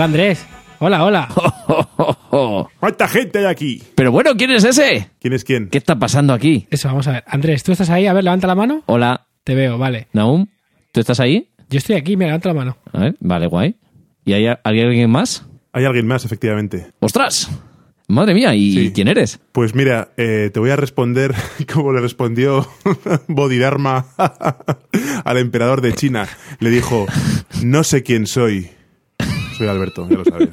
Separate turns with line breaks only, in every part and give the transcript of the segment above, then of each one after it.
Hola Andrés. Hola, hola.
¿Cuánta gente hay aquí?
Pero bueno, ¿quién es ese?
¿Quién es quién?
¿Qué está pasando aquí?
Eso, vamos a ver. Andrés, ¿tú estás ahí? A ver, levanta la mano.
Hola,
Te veo, vale.
Naum. ¿Tú estás ahí?
Yo estoy aquí, me levanta la mano.
A ver, vale, guay. ¿Y hay, hay alguien más?
Hay alguien más, efectivamente.
¡Ostras! Madre mía, ¿y
Sí.
quién eres?
Pues mira, eh, te voy a responder como le respondió Bodhidharma al emperador de China. Le dijo, no sé quién soy. Soy Alberto, ya lo sabes.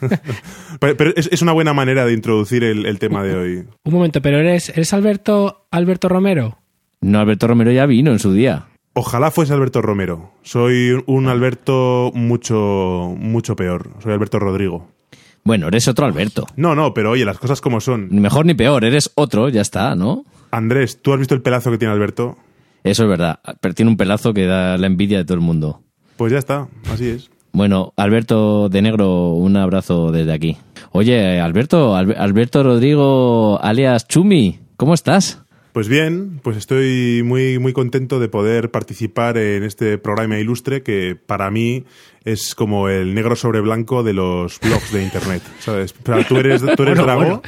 Andrés. pero pero es, es una buena manera de introducir el, el tema de hoy.
Un momento, pero eres, ¿eres Alberto, Alberto Romero?
No, Alberto Romero ya vino en su día.
Ojalá fuese Alberto Romero. Soy un Alberto mucho, mucho peor. Soy Alberto Rodrigo.
Bueno, eres otro Alberto.
No, no, pero oye, las cosas como son.
Ni mejor ni peor, eres otro, ya está, ¿no?
Andrés, ¿tú has visto el pelazo que tiene Alberto?
Eso es verdad. Pero tiene un pelazo que da la envidia de todo el mundo.
Pues ya está, así es.
Bueno, Alberto de Negro, un abrazo desde aquí. Oye, Alberto, Al- Alberto Rodrigo, alias Chumi, ¿cómo estás?
Pues bien, pues estoy muy, muy contento de poder participar en este programa ilustre que para mí es como el negro sobre blanco de los blogs de internet, ¿sabes? Tú eres, tú eres
Bueno,
Drago,
bueno.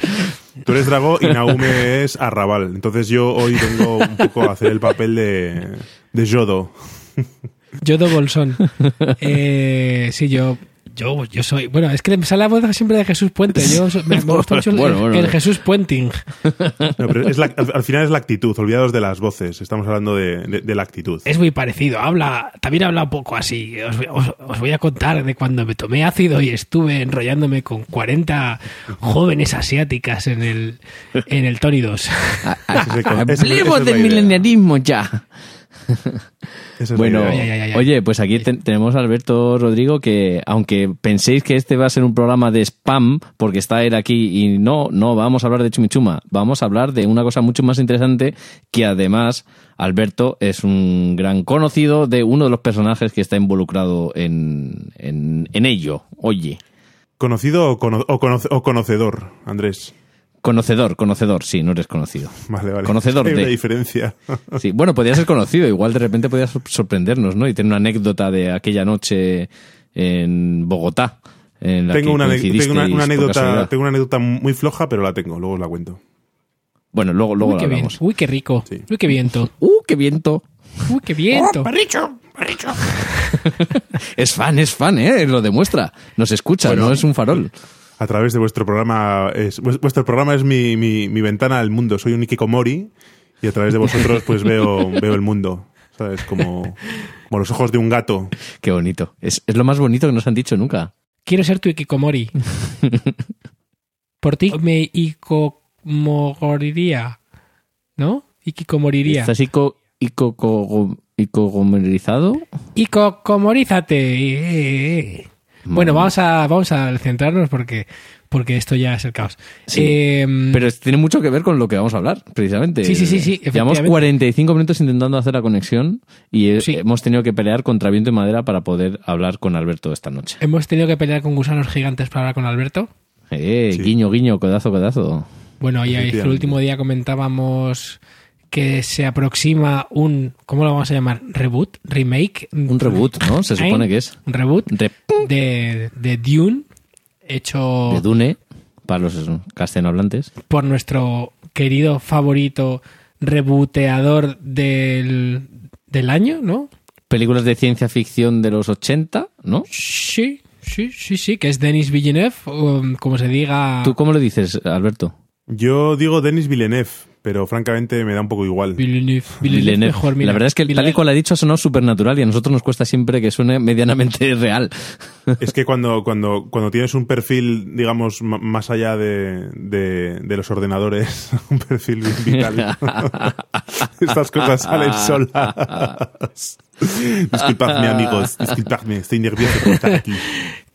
tú eres Drago y Naume es Arrabal. Entonces yo hoy vengo un poco a hacer el papel de, de Yodo.
Yodo Bolsón. eh, sí, yo, yo, yo soy. Bueno, es que me sale la voz siempre de Jesús Puente. Yo me, me gusta mucho el,
Bueno, bueno.
el Jesús Puenting.
No, pero es la- al, al final es la actitud, olvidados de las voces, estamos hablando de, de- de la actitud.
Es muy parecido. Habla, también habla un poco así. Os, os- os voy a contar de cuando me tomé ácido y estuve enrollándome con 40 jóvenes asiáticas en el, en el Tony 2.
El con- ese- esa
Hablemos del milenialismo ya.
Es
Bueno,
idea.
Ay, ay, ay, ay.
oye, pues aquí ten- tenemos a Alberto Rodrigo que, aunque penséis que este va a ser un programa de spam, porque está él aquí y no, no, vamos a hablar de Chumichuma, vamos a hablar de una cosa mucho más interesante que además Alberto es un gran conocido de uno de los personajes que está involucrado en, en, en ello. Oye,
¿Conocido o, cono- o conoce- o conocedor, Andrés?
Conocedor, conocedor, sí, no eres conocido.
Vale, vale.
Conocedor
Hay una
de-
diferencia.
Sí, bueno, podría ser conocido, igual de repente podría sor- sorprendernos, ¿no? Y tener una anécdota de aquella noche en Bogotá. En la
tengo
que
una, tengo una, una anécdota, tengo una anécdota muy floja, pero la tengo, luego os la cuento.
Bueno, luego, luego
Uy,
lo
qué bien.
hablamos.
Uy, qué rico.
Sí.
Uy, qué viento.
¡Uh, qué viento!
Uy, qué viento.
Es fan, es fan, ¿eh? Lo demuestra. Nos escucha, no es un farol.
A través de vuestro programa, es, vues- vuestro programa es mi, mi, mi ventana al mundo. Soy un Ikikomori y a través de vosotros pues veo, veo el mundo. ¿Sabes? Como, como los ojos de un gato.
Qué bonito. Es, es lo más bonito que nos han dicho nunca.
Quiero ser tu Ikikomori. Por ti me ikikomoriría. ¿No? Ikikomoriría.
¿Estás ico, ico, co- icogomerizado?
Ikokomorízate. Bueno, vamos a, vamos a centrarnos porque, porque esto ya es el caos.
Sí.
Eh,
Pero tiene mucho que ver con lo que vamos a hablar, precisamente.
Sí, sí, sí, sí,
Llevamos
efectivamente.
45 minutos intentando hacer la conexión y
Sí.
hemos tenido que pelear contra viento y madera para poder hablar con Alberto esta noche.
hemos tenido que pelear con gusanos gigantes para hablar con Alberto.
Eh,
Sí.
guiño, guiño, codazo, codazo.
Bueno, y el último día comentábamos que se aproxima un, ¿cómo lo vamos a llamar? ¿Reboot? ¿Remake?
Un reboot, ¿no? Se supone que es.
Un reboot
De,
de, de Dune, hecho
de Dune, para los castellanohablantes.
por nuestro querido favorito rebooteador del, del año, ¿no?
Películas de ciencia ficción de los 80, ¿no?
Sí, sí, sí, sí, que es Denis Villeneuve, um, como se diga.
¿Tú cómo lo dices, Alberto?
Yo digo Denis Villeneuve, pero francamente me da un poco igual.
Villeneuve, Villeneuve,
Villeneuve.
mejor, mira.
la verdad es que tal y
Villeneuve.
cual ha dicho ha sonado súper natural y a nosotros nos cuesta siempre que suene medianamente real.
Es que cuando, cuando, cuando tienes un perfil, digamos, más allá de, de, de los ordenadores, un perfil vital, estas cosas salen solas. Disculpadme, amigos, disculpadme, estoy nervioso por estar aquí.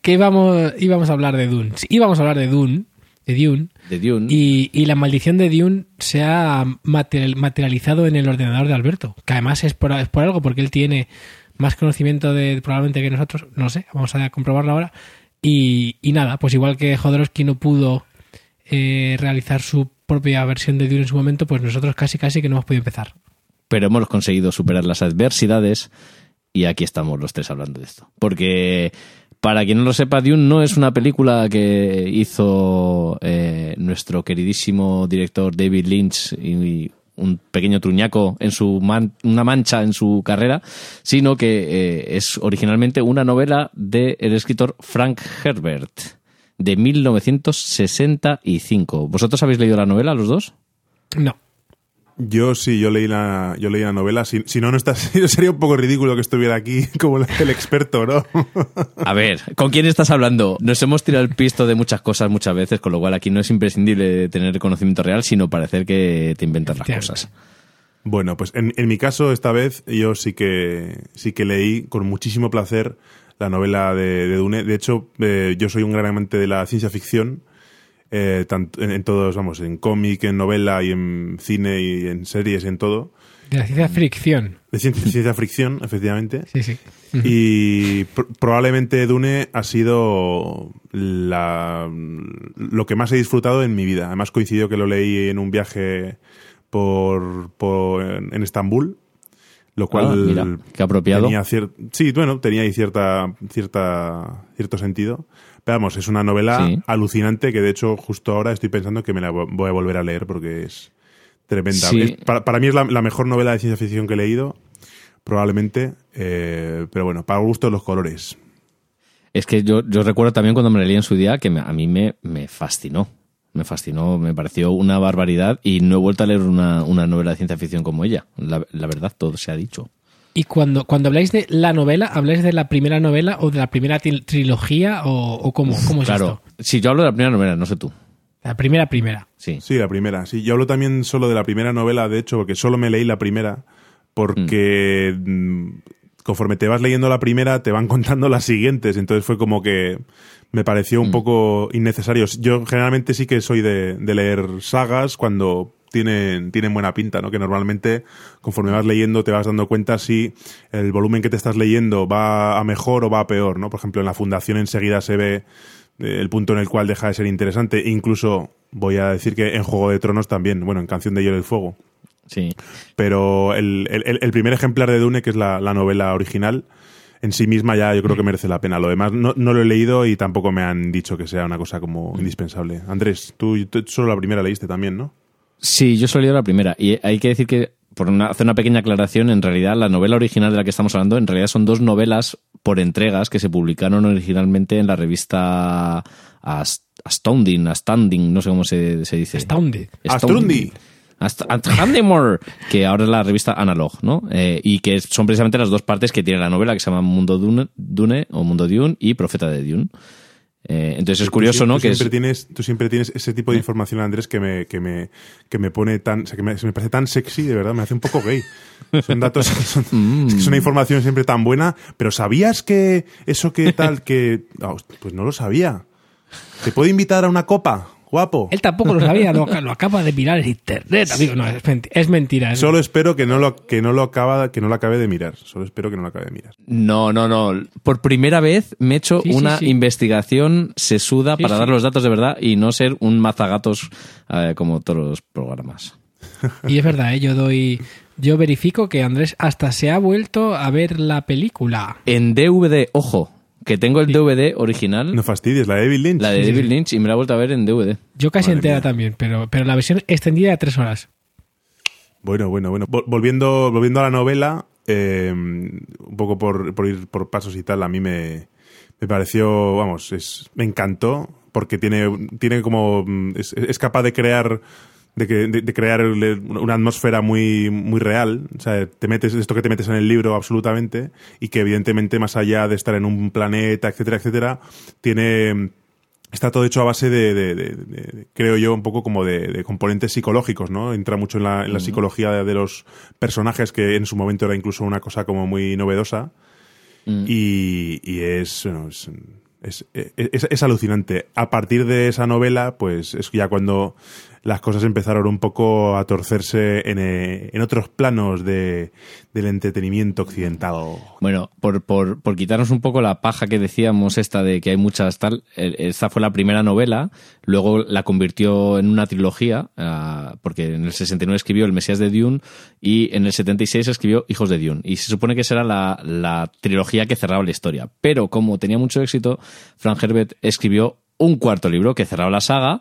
Que íbamos, íbamos a hablar de Dune. Sí, íbamos a hablar de Dune, de Dune,
De Dune.
y, y la maldición de Dune se ha material- materializado en el ordenador de Alberto, que además es por, es por algo, porque él tiene más conocimiento de probablemente que nosotros, no sé, vamos a comprobarlo ahora. Y, y nada, pues igual que Jodorowsky no pudo eh, realizar su propia versión de Dune en su momento, pues nosotros casi casi que no hemos podido empezar.
pero hemos conseguido superar las adversidades y aquí estamos los tres hablando de esto. Porque Para quien no lo sepa, Dune no es una película que hizo eh, nuestro queridísimo director David Lynch y un pequeño truñaco en su una mancha en su carrera, sino que eh, es originalmente una novela del escritor Frank Herbert de 1965. ¿Vosotros habéis leído la novela, los dos?
No.
Yo sí, yo leí la, yo leí la novela. Si, si no, no está, sería un poco ridículo que estuviera aquí como el experto, ¿no?
A ver, ¿con quién estás hablando? Nos hemos tirado el pisto de muchas cosas muchas veces, con lo cual aquí no es imprescindible tener conocimiento real, sino parecer que te inventas las cosas.
Bueno, pues en, en, mi caso, esta vez, yo sí que, sí que leí con muchísimo placer la novela de, de Dune. De hecho, eh, yo soy un gran amante de la ciencia ficción eh, tanto, en, todos, vamos, en cómic, en novela y en cine y en series, en todo.
De la ciencia fricción.
De ciencia, ciencia fricción, efectivamente.
Sí, sí.
Y probablemente Dune ha sido la, lo que más he disfrutado en mi vida. Además coincidió que lo leí en un viaje por, por en Estambul, lo cual
ah, mira, qué apropiado.
Tenía sí, bueno, tenía ahí cierta, cierta, cierto sentido. Pero vamos, es una novela alucinante que de hecho justo ahora estoy pensando que me la voy a volver a leer porque es tremenda. para, mí es la, mejor novela de ciencia ficción que he leído, probablemente. Eh, pero bueno, para gusto los colores.
Es que yo, yo recuerdo también cuando me la leí en su día que a mí me, me fascinó. Me fascinó, me pareció una barbaridad y no he vuelto a leer una, una novela de ciencia ficción como ella. La, la verdad, todo se ha dicho.
Y cuando, cuando habláis de la novela, ¿habláis de la primera novela o de la primera trilogía o, cómo, cómo es
claro. Si yo hablo de la primera novela, no sé tú.
La primera, primera.
Sí.
Sí, la primera. Sí, yo hablo también solo de la primera novela, de hecho, porque solo me leí la primera, porque mm, conforme te vas leyendo la primera, te van contando las siguientes. Entonces fue como que me pareció un mm. poco innecesario. Yo generalmente sí que soy de, de leer sagas cuando tienen, tienen buena pinta, ¿no? Que normalmente, conforme vas leyendo, te vas dando cuenta si el volumen que te estás leyendo va a mejor o va a peor, ¿no? Por ejemplo, en la fundación enseguida se ve eh, el punto en el cual deja de ser interesante. Incluso voy a decir que en Juego de Tronos también, bueno, en Canción de Hielo y Fuego.
Sí.
Pero el, el, primer ejemplar de Dune, que es la, novela original, en sí misma ya yo creo que merece la pena. Lo demás no, no, lo he leído y tampoco me han dicho que sea una cosa como indispensable. Andrés, tú, tú solo la primera leíste también, ¿no?
Sí, yo solo he leído la primera. Y hay que decir que, por hacer una pequeña aclaración, en realidad la novela original de la que estamos hablando, en realidad son dos novelas por entregas que se publicaron originalmente en la revista Astounding, Astounding, no sé cómo se, dice.
Astounding.
Astounding.
Astounding. que ahora es la revista Analog, ¿no? Eh, y que son precisamente las dos partes que tiene la novela, que se llama Mundo Dune, Dune o Mundo Dune y Profeta de Dune. Eh, entonces es curioso, ¿no?
Tú siempre, tienes, tú siempre tienes ese tipo de información, Andrés, que me, que me, que me pone tan. O sea, que me, me, parece tan sexy, de verdad, me hace un poco gay. Son datos que son. Mm. Es una información siempre tan buena, pero ¿sabías que eso que tal, que. Oh, pues no lo sabía. ¿Te puedo invitar a una copa? Guapo.
Él tampoco lo sabía, lo, acaba de mirar en internet, amigo. No, es, mentira.
Solo espero que no lo que no lo acaba que no lo acabe de mirar. Solo espero que no lo acabe de mirar.
No, no, no. Por primera vez me he hecho una investigación sesuda para dar los datos de verdad y no ser un mazagatos eh, como todos los programas.
Y es verdad, ¿eh? yo doy yo verifico que Andrés hasta se ha vuelto a ver la película.
En DVD, ojo, que tengo el DVD original.
No fastidies, la de David Lynch.
La de David Lynch y me la he vuelto a ver en DVD.
Yo casi entera también, pero, pero la versión extendida de tres horas.
Bueno, bueno, bueno. Volviendo, volviendo a la novela, eh, un poco por, por, ir por pasos y tal, a mí me, me pareció, vamos, es, me encantó porque tiene, tiene como, es, es capaz de crear de, que, de, crear una atmósfera muy, muy real. O sea, te metes, esto que te metes en el libro absolutamente, y que evidentemente, más allá de estar en un planeta, etcétera, etcétera, tiene. Está todo hecho a base de, creo yo, un poco como de, componentes psicológicos, ¿no? Entra mucho en la, en la psicología de, los personajes, que en su momento era incluso una cosa como muy novedosa. Mm. Y, y, es, es, es, es, alucinante. A partir de esa novela, pues es ya cuando las cosas empezaron un poco a torcerse en, eh, en otros planos de, del entretenimiento occidental.
Bueno, por, por, por quitarnos un poco la paja que decíamos esta de que hay muchas tal, eh, esta fue la primera novela, luego la convirtió en una trilogía, ah, porque en el 69 escribió El Mesías de Dune y en el 76 escribió Hijos de Dune. Y se supone que esa era la, la trilogía que cerraba la historia. Pero como tenía mucho éxito, Frank Herbert escribió un cuarto libro que cerraba la saga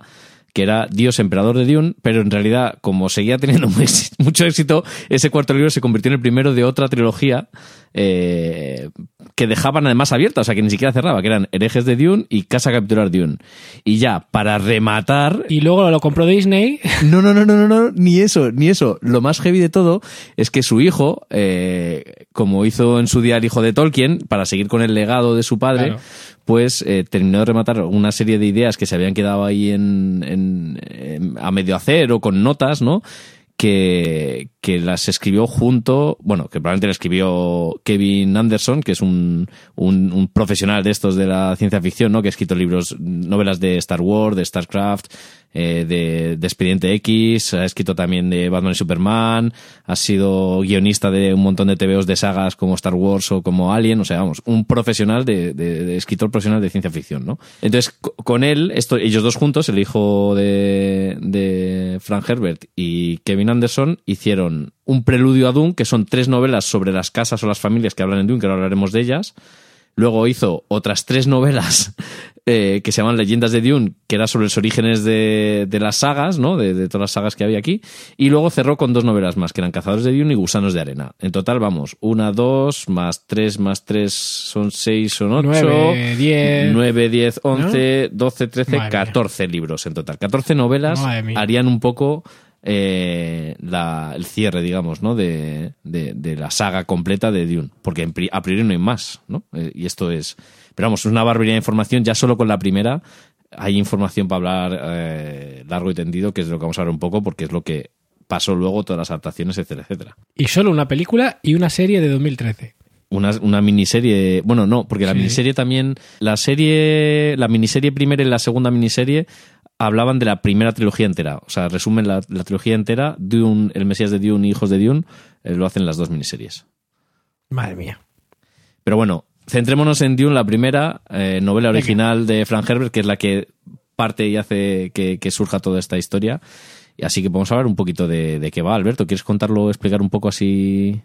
que era Dios Emperador de Dune, pero en realidad, como seguía teniendo mucho éxito, ese cuarto libro se convirtió en el primero de otra trilogía eh, que dejaban además abierta, o sea, que ni siquiera cerraba, que eran Herejes de Dune y Casa Capturar Dune. Y ya, para rematar,
Y luego lo compró Disney.
no, no, no, no, no, no, ni eso, ni eso. Lo más heavy de todo es que su hijo, eh, como hizo en su día el hijo de Tolkien, para seguir con el legado de su padre,
Claro.
Pues eh, terminó de rematar una serie de ideas que se habían quedado ahí en, en- a medio hacer o con notas, ¿no? Que, que las escribió junto, bueno, que probablemente le escribió Kevin Anderson, que es un, un, un profesional de estos de la ciencia ficción, ¿no? Que ha escrito libros, novelas de Star Wars, de StarCraft, eh, de, de Expediente X, ha escrito también de Batman y Superman, ha sido guionista de un montón de TVOs de sagas como Star Wars o como Alien, o sea, vamos, un profesional de, de- de escritor profesional de ciencia ficción, ¿no? Entonces, co- con él, esto, ellos dos juntos, el hijo de, de Frank Herbert y Kevin Anderson, hicieron un preludio a Dune, que son tres novelas sobre las casas o las familias que hablan en Dune, que ahora hablaremos de ellas. Luego hizo otras tres novelas eh, que se llaman Leyendas de Dune, que era sobre los orígenes de, de las sagas, ¿no? De, de todas las sagas que había aquí. Y luego cerró con dos novelas más, que eran Cazadores de Dune y Gusanos de Arena. En total, vamos, una, dos, más tres, más tres, son seis, son ocho.
Nueve, diez.
Nueve, diez, once, doce, trece, catorce libros en total. Catorce novelas harían un poco eh, la- el cierre, digamos, ¿no? De, de- de la saga completa de Dune. Porque en pri- a priori no hay más, ¿no? Eh, y esto es. Pero vamos, es una barbaridad de información. Ya solo con la primera hay información para hablar eh, largo y tendido, que es de lo que vamos a hablar un poco, porque es lo que pasó luego, todas las adaptaciones, etcétera, etcétera.
Y solo una película y una serie de 2013.
Una, una miniserie, bueno, no, porque la
Sí.
miniserie también, la serie, la miniserie primera y la segunda miniserie hablaban de la primera trilogía entera. O sea, resumen la, la trilogía entera, Dune, El Mesías de Dune y Hijos de Dune, eh, lo hacen las dos miniseries.
Madre mía.
Pero bueno, centrémonos en Dune, la primera eh, novela original de Frank Herbert, que es la que parte y hace que, que surja toda esta historia. Y así que vamos a hablar un poquito de, de qué va, Alberto. ¿Quieres contarlo, explicar un poco así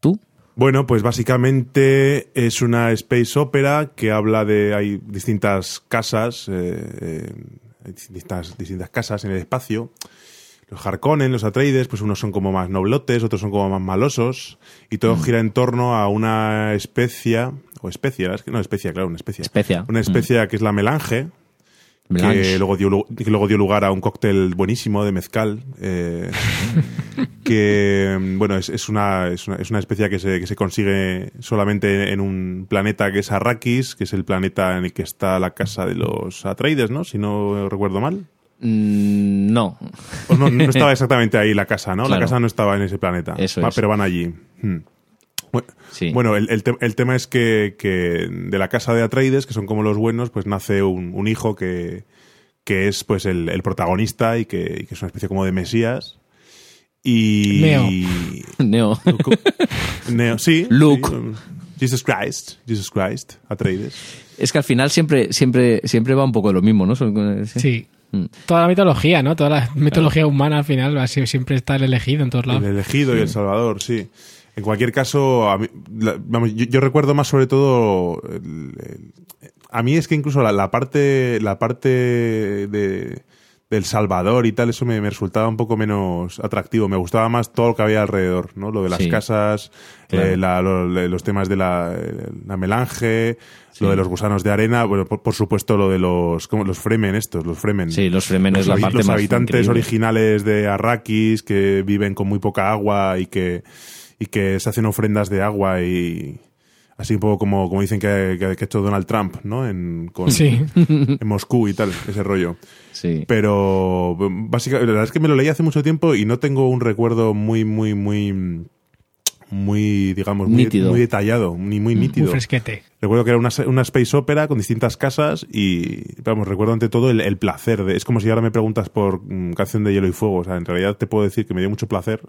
tú?
Bueno, pues básicamente es una space opera que habla de hay distintas casas, eh, eh, distintas, distintas casas en el espacio. Los Harkonnen, los Atreides, pues unos son como más noblotes, otros son como más malosos, y todo gira en torno a una especia, o especia, no especia, claro, una especia.
Especia.
Una especia que es la Melange. Que luego, dio, que luego dio lugar a un cóctel buenísimo de mezcal. eh, que, bueno, es, es una, es, una, es una especie que se, que se consigue solamente en un planeta que es Arrakis, que es el planeta en el que está la casa de los Atreides, ¿no? Si no recuerdo mal.
Mm, no.
No, no estaba exactamente ahí la casa, ¿no? La casa no estaba en ese planeta.
Eso
Va,
es.
Pero van allí. Hmm.
Sí.
Bueno, el, el te- el tema es que, que de la casa de Atreides, que son como los buenos, pues nace un, un hijo que, que es pues el, el protagonista y que, y que es una especie como de mesías. Y...
Neo.
Neo.
Neo, sí.
Luke.
sí, Jesus Christ. Jesus Christ. Atreides.
Es que al final siempre, siempre, siempre va un poco de lo mismo, ¿no?
Sí.
Mm.
Toda la mitología, ¿no? Toda la mitología humana al final va a ser- siempre está el elegido en todos lados.
El elegido y el salvador, sí. En cualquier caso, a mí- la- vamos, yo, yo recuerdo más sobre todo. el- el- a mí es que incluso la, la parte, la parte de, del Salvador y tal, eso me, me resultaba un poco menos atractivo. Me gustaba más todo lo que había alrededor, ¿no? Lo de las
Sí.
casas,
Claro.
eh, la- lo- los temas de la, la melange, lo de los gusanos de arena, bueno, por, por supuesto lo de los, los fremen estos, los fremen.
Sí, los fremen es
los,
la
habi-
parte
los
más
habitantes
increíble.
originales de Arrakis que viven con muy poca agua y que, y que se hacen ofrendas de agua y así un poco como, como dicen que, que- que ha hecho Donald Trump, ¿no? En, con-
Sí.
en Moscú y tal, ese rollo.
Sí.
Pero básicamente, la verdad es que me lo leí hace mucho tiempo y no tengo un recuerdo muy, muy, muy muy, digamos, muy,
Nítido.
muy detallado, ni muy nítido.
Muy fresquete.
Recuerdo que era una, una space opera con distintas casas y, vamos, recuerdo ante todo el, el placer. De, es como si ahora me preguntas por mm, Canción de Hielo y Fuego. O sea, en realidad te puedo decir que me dio mucho placer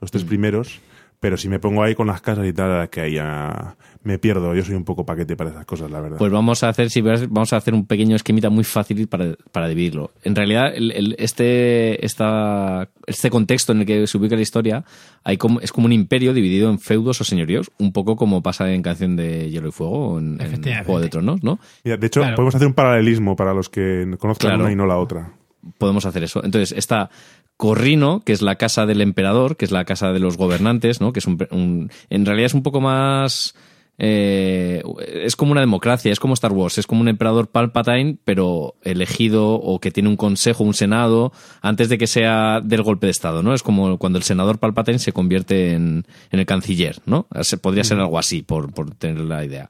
los
Mm.
tres primeros, pero si me pongo ahí con las casas y tal, que ahí ya me pierdo. Yo soy un poco paquete para esas cosas, la verdad.
Pues vamos a hacer, si ves, vamos a hacer un pequeño esquemita muy fácil para, para dividirlo. En realidad, el- el- este, esta, este contexto en el que se ubica la historia hay como, es como un imperio dividido en feudos o señoríos, un poco como pasa en Canción de Hielo y Fuego o en, en. Juego de Tronos, ¿no?
Mira, de hecho,
Claro.
podemos hacer un paralelismo para los que conozcan
Claro.
una y no la otra.
podemos hacer eso. Entonces está Corrino, que es la casa del emperador, que es la casa de los gobernantes, ¿no? Que es un, un- en realidad es un poco más eh, es como una democracia, es como Star Wars, es como un emperador Palpatine, pero elegido o que tiene un consejo, un senado, antes de que sea del golpe de estado, ¿no? Es como cuando el senador Palpatine se convierte en, en el canciller, ¿no? Se- Podría ser algo así, por, por tener la idea.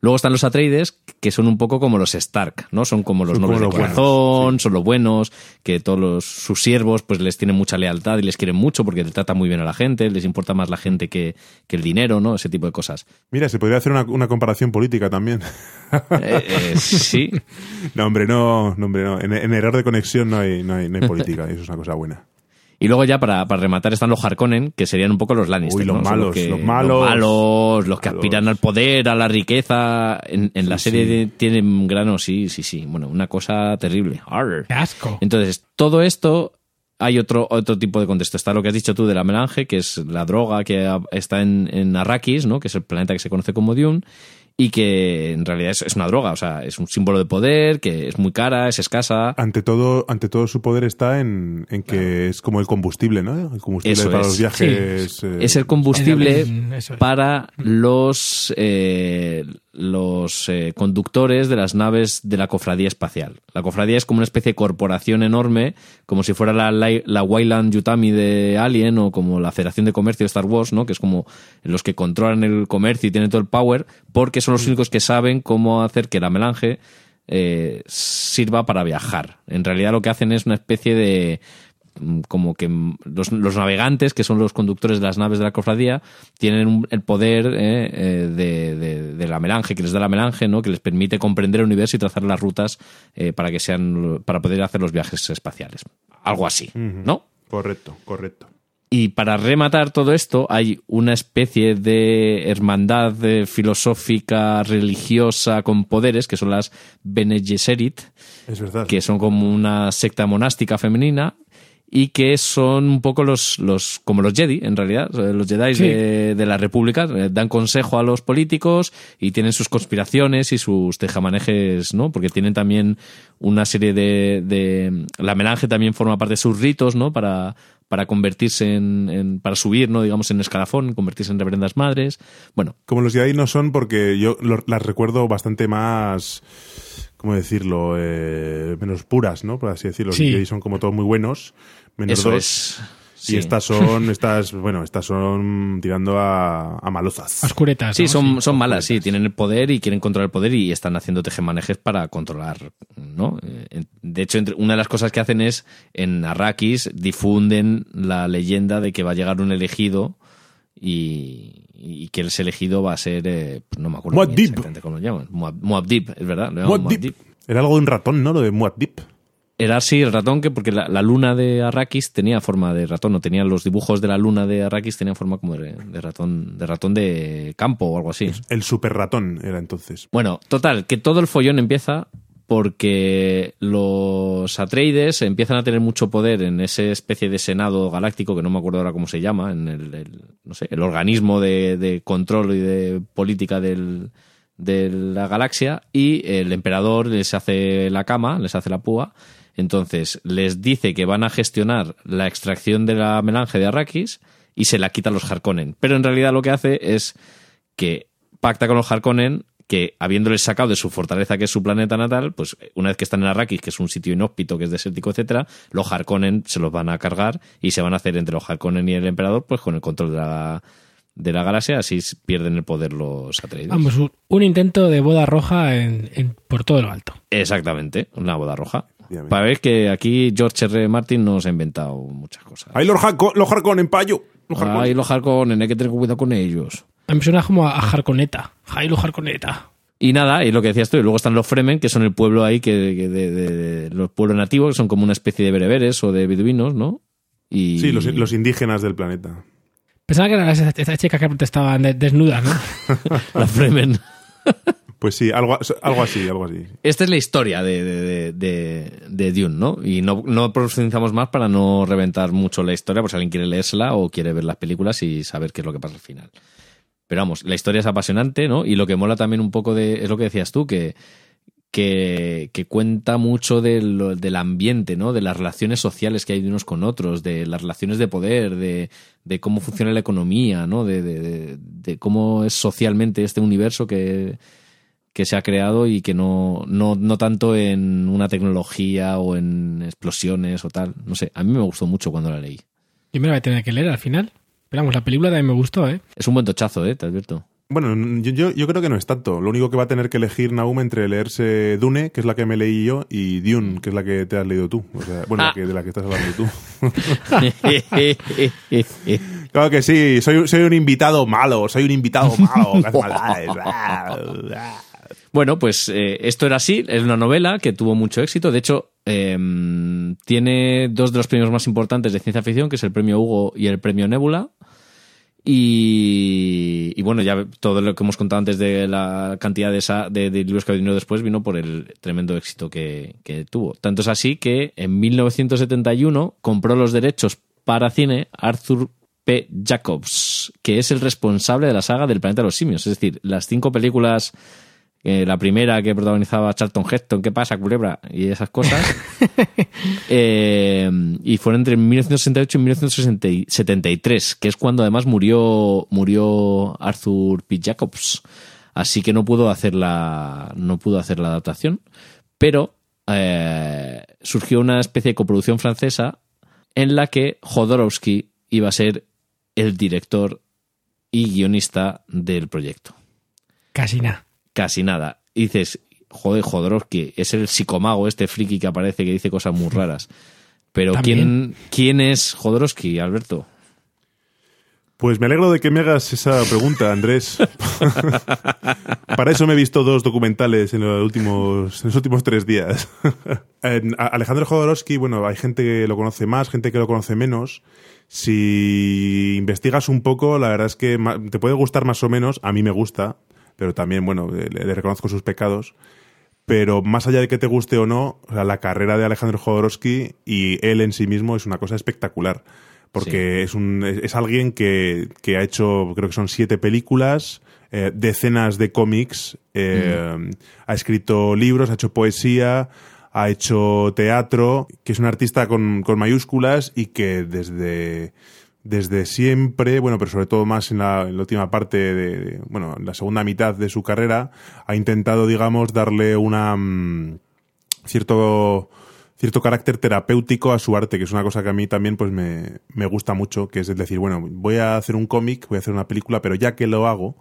Luego están los Atreides, que son un poco como los Stark, ¿no? Son como los
Son
nobles
como
de
los buenos,
corazón, son los buenos, que todos los- sus siervos pues les tienen mucha lealtad y les quieren mucho porque le tratan muy bien a la gente, les importa más la gente que, que el dinero, ¿no? Ese tipo de cosas.
Mira, se podría hacer una, una comparación política también.
Eh, eh, sí,
No, hombre, no, no, hombre, no. En, en error de conexión no hay, no hay, no hay política, y eso es una cosa buena.
Y luego ya para, para rematar están los Harkonnen, que serían un poco los Lannister.
Uy, los malos,
que-
los malos.
Los malos, los que
Malos.
aspiran al poder, a la riqueza. En, en la serie
sí.
de- tienen grano, sí, sí, sí. Bueno, una cosa terrible. Arr.
Qué asco.
Entonces, todo esto hay otro, otro tipo de contexto. Está lo que has dicho tú de la melange, que es la droga que está en, en Arrakis, ¿no? que es el planeta que se conoce como Dune, y que en realidad es, es una droga, o sea, es un símbolo de poder, que es muy cara, es escasa.
Ante todo, ante todo su poder está en, en que es como el combustible, ¿no? El combustible
Eso
para
es.
los viajes. eh,
Es el combustible
eso es.
para los, eh, los eh, conductores de las naves de la cofradía espacial. La cofradía es como una especie de corporación enorme, como si fuera la, la, la Wayland Yutami de Alien o como la Federación de Comercio de Star Wars, ¿no? que es como los que controlan el comercio y tienen todo el power, porque son los únicos que saben cómo hacer que la melange eh, sirva para viajar. En realidad lo que hacen es una especie de como que mm, los, los navegantes, que son los conductores de las naves de la cofradía, tienen un- el poder eh, eh, de, de- de la melange, que les da la melange, ¿no? que les permite comprender el universo y trazar las rutas eh, para que sean para poder hacer los viajes espaciales. Algo así, ¿no?
Correcto, correcto.
Y para rematar todo esto, hay una especie de hermandad filosófica, religiosa, con poderes, que son las Bene Gesserit,
Es verdad.
que son como una secta monástica femenina y que son un poco los, los como los Jedi, en realidad, los Jedi
Sí.
de, de la República, eh, dan consejo a los políticos y tienen sus conspiraciones y sus tejamanejes, ¿no? Porque tienen también una serie de, de la melange también forma parte de sus ritos, ¿no? Para, para convertirse en, en- para subir, ¿no? Digamos, en escalafón, convertirse en reverendas madres. Bueno,
Como los Jedi no son porque yo las recuerdo bastante más, ¿cómo decirlo? Eh, menos puras, ¿no? Por así decirlo. Los
Sí.
Son como todos muy buenos, menos
eso
dos.
es.
Y
sí.
estas son, estas, bueno, estas son tirando a, a malozas.
Oscuretas.
Sí,
¿no?
son, son malas, sí, tienen el poder y quieren controlar el poder y están haciendo tejemanejes para controlar, ¿no? Eh, De hecho, entre- una de las cosas que hacen es, en Arrakis, difunden la leyenda de que va a llegar un elegido y, y que ese elegido va a ser, eh, pues no me acuerdo
Muad'Dib.
exactamente cómo lo llaman. Muad- Muad'Dib, es verdad, lo llaman
Muad'Dib.
Muad'Dib.
Era algo de un ratón, ¿no? Lo de Muad'Dib.
Era así el ratón que porque la, la luna de Arrakis tenía forma de ratón, no tenía los dibujos de la luna de Arrakis tenían forma como de, de ratón, de ratón de campo o algo así.
El super ratón era entonces.
Bueno, total, que todo el follón empieza porque los Atreides empiezan a tener mucho poder en esa especie de senado galáctico que no me acuerdo ahora cómo se llama, en el, el- no sé, el organismo de, control y de política del, de la galaxia y el emperador les hace la cama, les hace la púa. Entonces les dice que van a gestionar la extracción de la melange de Arrakis y se la quita a los Harkonnen. Pero en realidad lo que hace es que pacta con los Harkonnen que habiéndoles sacado de su fortaleza que es su planeta natal, pues una vez que están en Arrakis, que es un sitio inhóspito, que es desértico, etcétera, los Harkonnen se los van a cargar y se van a hacer entre los Harkonnen y el emperador, pues con el control de la, de la galaxia, así pierden el poder los Atreides.
Vamos, un, un intento de boda roja en, en- por todo lo alto.
Exactamente, una boda roja. Para ver que aquí George R. R. Martin nos ha inventado muchas cosas.
¡Ay, los, Harko- los Harkonnen, payo! Los.
Ay, los hay que tener cuidado con ellos.
A mí me suena como a a Harconeta. Jailo Harconeta.
Y nada, y lo que decías tú, y luego están los Fremen, que son el pueblo ahí, que, que de, de- de- los pueblos nativos, que son como una especie de bereberes o de beduinos, ¿no? Y,
Sí, los, los indígenas del planeta.
Pensaba que eran esas estas chicas que protestaban de- desnudas, ¿no?
la Fremen.
Pues sí, algo, algo así, algo así.
Esta es la historia de, de, de- de- Dune, ¿no? Y no, no profundizamos más para no reventar mucho la historia, por si alguien quiere leérsela o quiere ver las películas y saber qué es lo que pasa al final. Pero vamos, la historia es apasionante, ¿no? Y lo que mola también un poco de, es lo que decías tú, que, que, que cuenta mucho lo- del ambiente, ¿no? De las relaciones sociales que hay de unos con otros, de las relaciones de poder, de, de cómo funciona la economía, ¿no? De- de cómo es socialmente este universo que, que se ha creado y que no, no, no tanto en una tecnología o en explosiones o tal. No sé, a mí me gustó mucho cuando la leí.
Yo me la voy a tener que leer al final. Pero vamos, la película también me gustó, ¿eh?
Es un buen tochazo, ¿eh? Te advierto.
Bueno, yo, yo, yo creo que no es tanto. Lo único que va a tener que elegir Naum entre leerse Dune, que es la que me leí yo, y Dune, que es la que te has leído tú. O sea, bueno, la que- de la que estás hablando tú. Claro que sí, soy, soy un invitado malo, soy un invitado malo.
Bueno, pues eh, esto era así, es una novela que tuvo mucho éxito. De hecho, eh, tiene dos de los premios más importantes de ciencia ficción, que es el premio Hugo y el premio Nebula. Y, y bueno, ya todo lo que hemos contado antes de la cantidad de, esa- de- de libros que venido después vino por el tremendo éxito que, que tuvo. Tanto es así que en 1971 compró los derechos para cine Arthur P. Jacobs, que es el responsable de la saga del planeta de los simios. Es decir, las cinco películas eh, la primera que protagonizaba Charlton Heston, ¿qué pasa, culebra? Y esas cosas. Eh, y fueron entre 1968 y 1973, que es cuando además murió, murió Arthur P. Jacobs. Así que no pudo hacer la, no pudo hacer la adaptación. Pero eh, surgió una especie de coproducción francesa en la que Jodorowsky iba a ser el director y guionista del proyecto
Casi nada.
Casi nada. Y dices, joder, Jodorowsky, es el psicomago este friki que aparece que dice cosas muy raras. Pero ¿quién. ¿quién es Jodorowsky, Alberto?
Pues me alegro de que me hagas esa pregunta, Andrés. Para eso me he visto dos documentales en los últimos, en los últimos tres días. Alejandro Jodorowsky, bueno, hay gente que lo conoce más, gente que lo conoce menos. Si investigas un poco, la verdad es que te puede gustar más o menos. A mí me gusta, pero también, bueno, le, le reconozco sus pecados. Pero más allá de que te guste o no, o sea, la carrera de Alejandro Jodorowsky y él en sí mismo es una cosa espectacular. Porque es, un, es, es alguien que, que ha hecho, creo que son siete películas, eh, decenas de cómics, eh, ha escrito libros, ha hecho poesía, ha hecho teatro, que es un artista con, con mayúsculas y que desde, desde siempre, bueno, pero sobre todo más en la, en la última parte de, bueno, en la segunda mitad de su carrera, ha intentado, digamos, darle una mm, cierto cierto carácter terapéutico a su arte, que es una cosa que a mí también pues me, me gusta mucho, que es decir, bueno, voy a hacer un cómic, voy a hacer una película, pero ya que lo hago,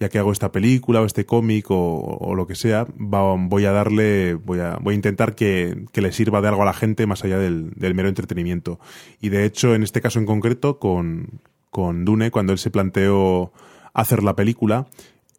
ya que hago esta película o este cómic o, lo que sea, va- voy a darle, voy a, voy a intentar que, que le sirva de algo a la gente más allá del, del mero entretenimiento. Y de hecho, en este caso en concreto, con, con Dune, cuando él se planteó hacer la película,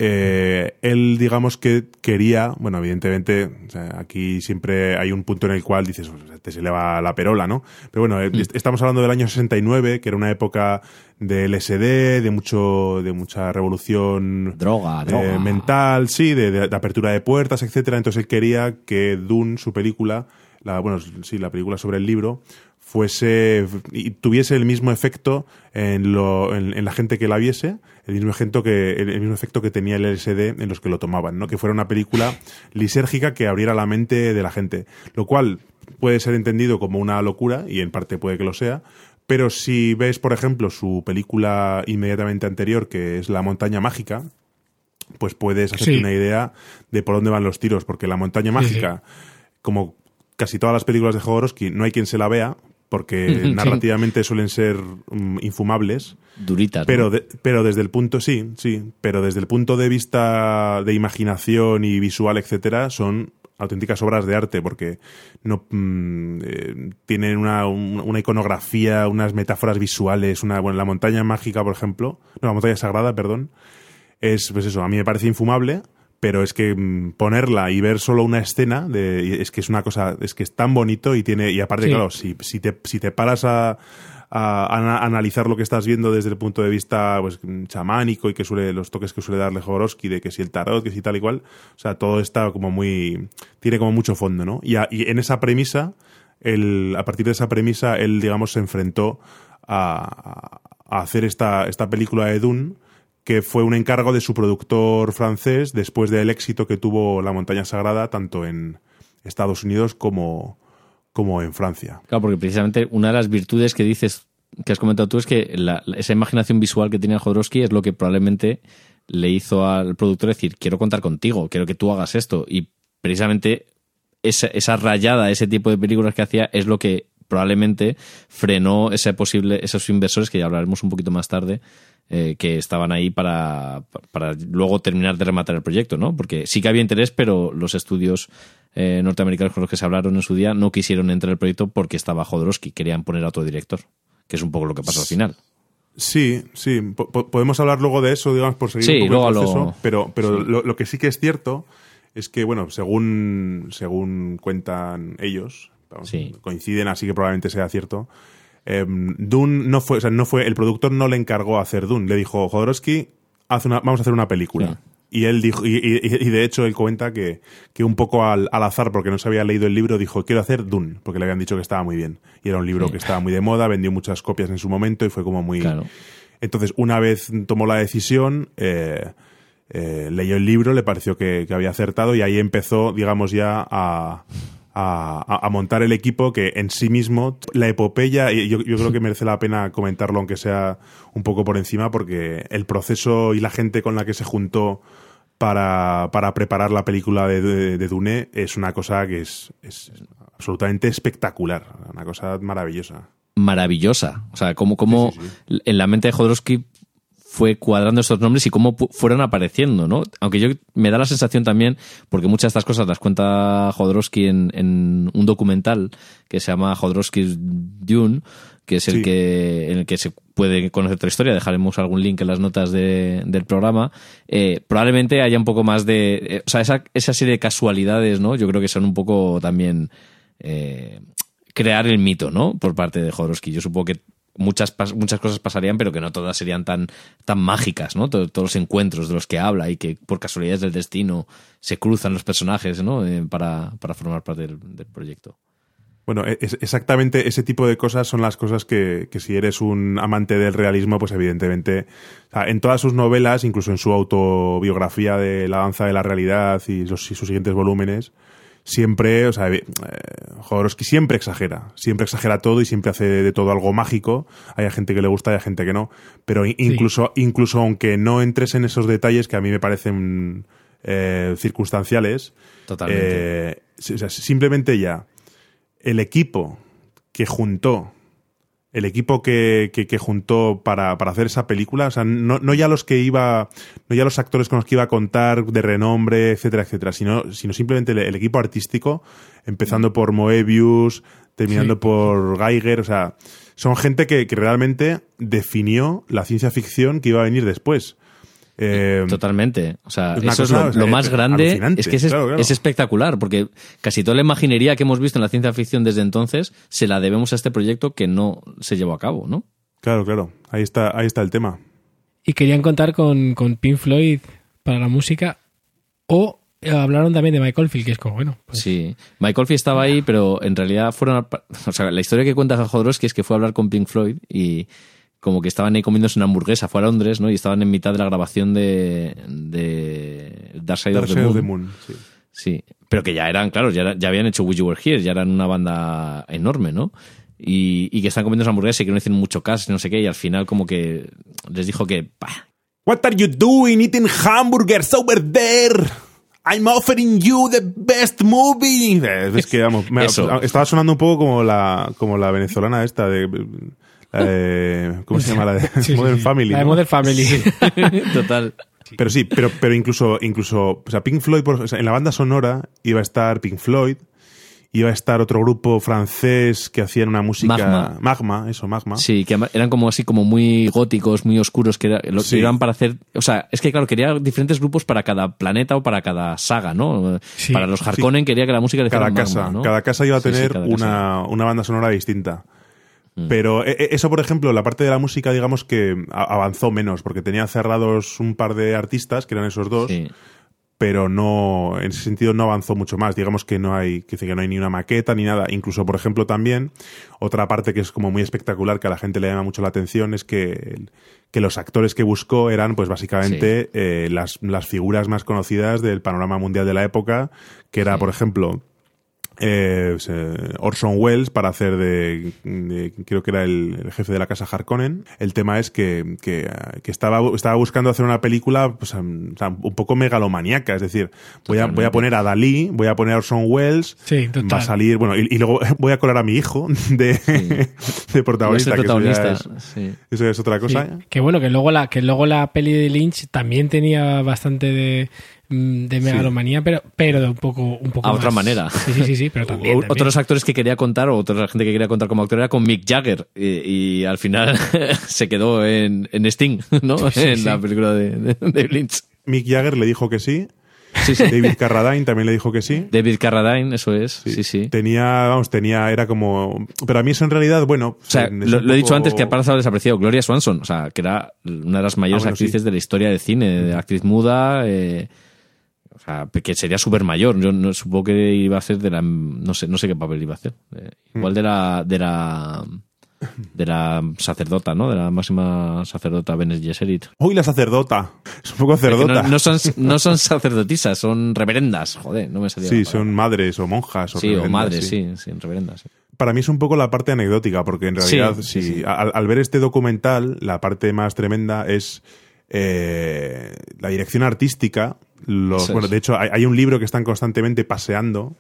eh, él digamos que quería, bueno, evidentemente, o sea, aquí siempre hay un punto en el cual dices, "Pues, te se le va la perola, ¿no? Pero bueno, eh, est- estamos hablando del año 69, que era una época del SD, de mucho, de mucha revolución
Droga, droga.
eh, mental, sí, de, de- de apertura de puertas, etcétera. Entonces él quería que Dune, su película, la, bueno, sí, la película sobre el libro, fuese y tuviese el mismo efecto en, lo, en, en la gente que la viese, el mismo efecto que el, el mismo efecto que tenía el LSD en los que lo tomaban, ¿no? Que fuera una película lisérgica que abriera la mente de la gente, lo cual puede ser entendido como una locura y en parte puede que lo sea, pero si ves, por ejemplo, su película inmediatamente anterior, que es La montaña mágica, pues puedes hacerte
Sí.
una idea de por dónde van los tiros, porque La montaña mágica, como casi todas las películas de Jodorowsky, no hay quien se la vea, porque
Sí.
narrativamente suelen ser mm, infumables.
Duritas. ¿no?
Pero, de- pero desde el punto, sí, sí, pero desde el punto de vista de imaginación y visual, etcétera, son auténticas obras de arte porque no mm, eh, tienen una, un- una iconografía, unas metáforas visuales, una bueno, la montaña mágica, por ejemplo, no, la montaña sagrada, perdón, es pues eso, a mí me parece infumable, pero es que mm, ponerla y ver solo una escena de, es que es una cosa, es que es tan bonito y tiene y aparte
Sí.
claro, si, si te si te paras a a, ana- analizar lo que estás viendo desde el punto de vista pues chamánico y que suele los toques que suele darle Jodorowsky de que si el tarot que si tal y cual o sea todo está como muy tiene como mucho fondo no y, a- y en esa premisa el, a partir de esa premisa él digamos se enfrentó a, a hacer esta esta película de Dune que fue un encargo de su productor francés después del éxito que tuvo La montaña sagrada tanto en Estados Unidos como como en Francia
Claro, porque precisamente una de las virtudes que dices, que has comentado tú, es que la- esa imaginación visual que tenía Jodorowsky es lo que probablemente le hizo al productor decir, quiero contar contigo, quiero que tú hagas esto. Y precisamente esa, esa rayada, ese tipo de películas que hacía, es lo que probablemente frenó ese posible, esos inversores, que ya hablaremos un poquito más tarde, eh, que estaban ahí para, para luego terminar de rematar el proyecto, ¿no? Porque sí que había interés, pero los estudios eh, norteamericanos con los que se hablaron en su día no quisieron entrar en el proyecto porque estaba Jodorowsky, querían poner a otro director, que es un poco lo que pasó al final.
Sí, sí. Po- po- podemos hablar luego de eso, digamos, por seguir
Sí,
un poco
luego
el
lo-
proceso. Pero, pero
sí.
lo, lo que sí que es cierto es que, bueno, según, según cuentan ellos,
Sí.
coinciden, así que probablemente sea cierto. Eh, Dune no fue, o sea, no fue, el productor no le encargó hacer Dune. Le dijo, Jodorowsky, haz una, vamos a hacer una película.
Sí.
Y él dijo, y, y- y de hecho él cuenta que, que un poco al, al azar, porque no se había leído el libro, dijo, quiero hacer Dune, porque le habían dicho que estaba muy bien. Y era un libro
Sí.
que estaba muy de moda, vendió muchas copias en su momento y fue como muy,
Claro.
entonces, una vez tomó la decisión, eh, eh, leyó el libro, le pareció que, que había acertado y ahí empezó, digamos, ya a, a, a montar el equipo que en sí mismo, la epopeya, y yo, yo creo que merece la pena comentarlo, aunque sea un poco por encima, porque el proceso y la gente con la que se juntó para, para preparar la película de, de, de Dune es una cosa que es, es absolutamente espectacular, una cosa maravillosa.
Maravillosa. O sea,
Sí, sí,
en la mente de Jodorowsky fue cuadrando estos nombres y cómo fueron apareciendo, ¿no? Aunque yo me da la sensación también, porque muchas de estas cosas las cuenta Jodorowsky en, en un documental que se llama Jodorowsky's Dune, que es el
Sí.
que en el que se puede conocer otra historia. Dejaremos algún link en las notas de- del programa. Eh, probablemente haya un poco más de, eh, o sea, esa, esa serie de casualidades, ¿no? Yo creo que son un poco también eh, crear el mito, ¿no? Por parte de Jodorowsky. Yo supongo que muchas, muchas cosas pasarían, pero que no todas serían tan, tan mágicas, ¿no? Todo- todos los encuentros de los que habla y que por casualidades del destino se cruzan los personajes, ¿no? Eh, para, para formar parte del, del proyecto.
Bueno, e- es exactamente ese tipo de cosas son las cosas que, que si eres un amante del realismo, pues evidentemente, en todas sus novelas, incluso en su autobiografía de La danza de la realidad y, los- y sus siguientes volúmenes, siempre, o eh, Jodorowsky siempre exagera, siempre exagera todo y siempre hace de todo algo mágico. Hay gente que le gusta y hay gente que no, pero in- incluso, incluso aunque no entres en esos detalles que a mí me parecen eh, circunstanciales,
Totalmente.
eh, si- o sea, simplemente ya el equipo que juntó, el equipo que, que, que juntó para, para hacer esa película, o sea, no, no ya los que iba, no ya los actores con los que iba a contar de renombre, etcétera, etcétera, sino, sino simplemente el, el equipo artístico, empezando por Moebius, terminando
Sí.
por Geiger, o sea, son gente que, que realmente definió la ciencia ficción que iba a venir después. Eh,
Totalmente. O sea, eso es lo,
o sea,
lo más grande. Es que es,
Claro, claro.
es espectacular, porque casi toda la imaginería que hemos visto en la ciencia ficción desde entonces se la debemos a este proyecto que no se llevó a cabo, ¿no?
Claro, claro, ahí está, ahí está el tema.
Y querían contar con, con Pink Floyd para la música. O eh, hablaron también de Michael Field, que es como, bueno, pues,
Sí. Michael Fee estaba ahí, pero en realidad fueron. a- O sea, la historia que cuenta Jodorowsky es que fue a hablar con Pink Floyd y como que estaban ahí comiéndose una hamburguesa, fue a Londres, ¿no? Y estaban en mitad de la grabación de, de Dark Side,
Dark
of, the
Side
Moon.
of the Moon, sí.
Sí, pero que ya eran, claro, ya, era- ya habían hecho We You Were Here, ya eran una banda enorme, ¿no? Y, y que están comiendo esa hamburguesa y que no hicieron mucho caso, no sé qué, y al final como que les dijo que, "Bah,
What are you doing eating hamburgers over there? I'm offering you the best movie. Es que, vamos, me- estaba sonando un poco como la, como la venezolana esta de, ¿cómo se llama? La de
sí,
Modern
sí.
Family.
La de
¿no?
Modern Family.
total.
Pero sí, pero, pero incluso, incluso, o sea, Pink Floyd, por- o sea, en la banda sonora iba a estar Pink Floyd, iba a estar otro grupo francés que hacían una música...
Magma.
Magma, eso, Magma.
Sí, que eran como así como muy góticos, muy oscuros, que era, lo que iban para hacer... O sea, es que claro, quería diferentes grupos para cada planeta o para cada saga, ¿no?
Sí.
para los Harkonnen quería que la música le
cada casa,
Magma, ¿no?
cada casa iba a
Sí, sí,
tener una, una banda sonora distinta. Pero e- e- eso, por ejemplo, la parte de la música, digamos que avanzó menos, porque tenía cerrados un par de artistas, que eran esos dos,
Sí.
pero no, en ese sentido no avanzó mucho más. Digamos que no hay, que no hay ni una maqueta ni nada. Incluso, por ejemplo, también, otra parte que es como muy espectacular, que a la gente le llama mucho la atención, es que, que los actores que buscó eran, pues básicamente, eh, las, las figuras más conocidas del panorama mundial de la época, que era, por ejemplo, eh, Orson Welles para hacer de, de- creo que era el, el jefe de la casa Harkonnen. El tema es que, que, eh, que estaba, estaba buscando hacer una película pues, um, un poco megalomaníaca, es decir, voy a, voy a poner a Dalí, voy a poner a Orson Welles,
Sí,
va a salir, bueno, y, y luego voy a colar a mi hijo de, de
Iba a
protagonista, que eso es-
sí.
eso es otra
Sí,
cosa.
que bueno, que luego la, que luego la peli de Lynch también tenía bastante de, de megalomanía, pero, pero de un poco, un poco
A otra manera.
Sí, sí, sí, sí, pero también.
Otros actores que quería contar, o otra gente que quería contar como actor era con Mick Jagger. Y, y al final se quedó en, en Sting, ¿no?
Sí,
en
sí.
la película de, de, de Lynch.
Mick Jagger le dijo que sí,
Sí, sí.
David Carradine también le dijo que sí.
David Carradine, eso es. Sí, sí.
Tenía, vamos, tenía, era como. Pero a mí eso en realidad, bueno.
O sea,
es
lo, he dicho antes que ha pasado desaparecido. Gloria Swanson, o sea, que era una de las mayores
Ah, bueno,
actrices
sí.
de la historia del cine, de actriz muda, eh, o sea, que sería súper mayor. Yo no, supongo que iba a ser de la, no sé, no sé qué papel iba a hacer. Eh,
Mm.
igual de la, de la, de la sacerdota, ¿no? De la máxima sacerdota Bene Gesserit.
Uy, la sacerdota. Es un poco
Que
cerdota.
No, no son, no son sacerdotisas, son reverendas. Joder, no me salía.
sí, son madres o monjas. O
Sí, o
reverendas,
madres, sí, sí, reverendas. sí.
Para mí es un poco la parte anecdótica, porque en realidad,
Sí,
si- al ver este documental, la parte más tremenda es eh, la dirección artística. Los, bueno, de hecho, hay, hay un libro que están constantemente paseando.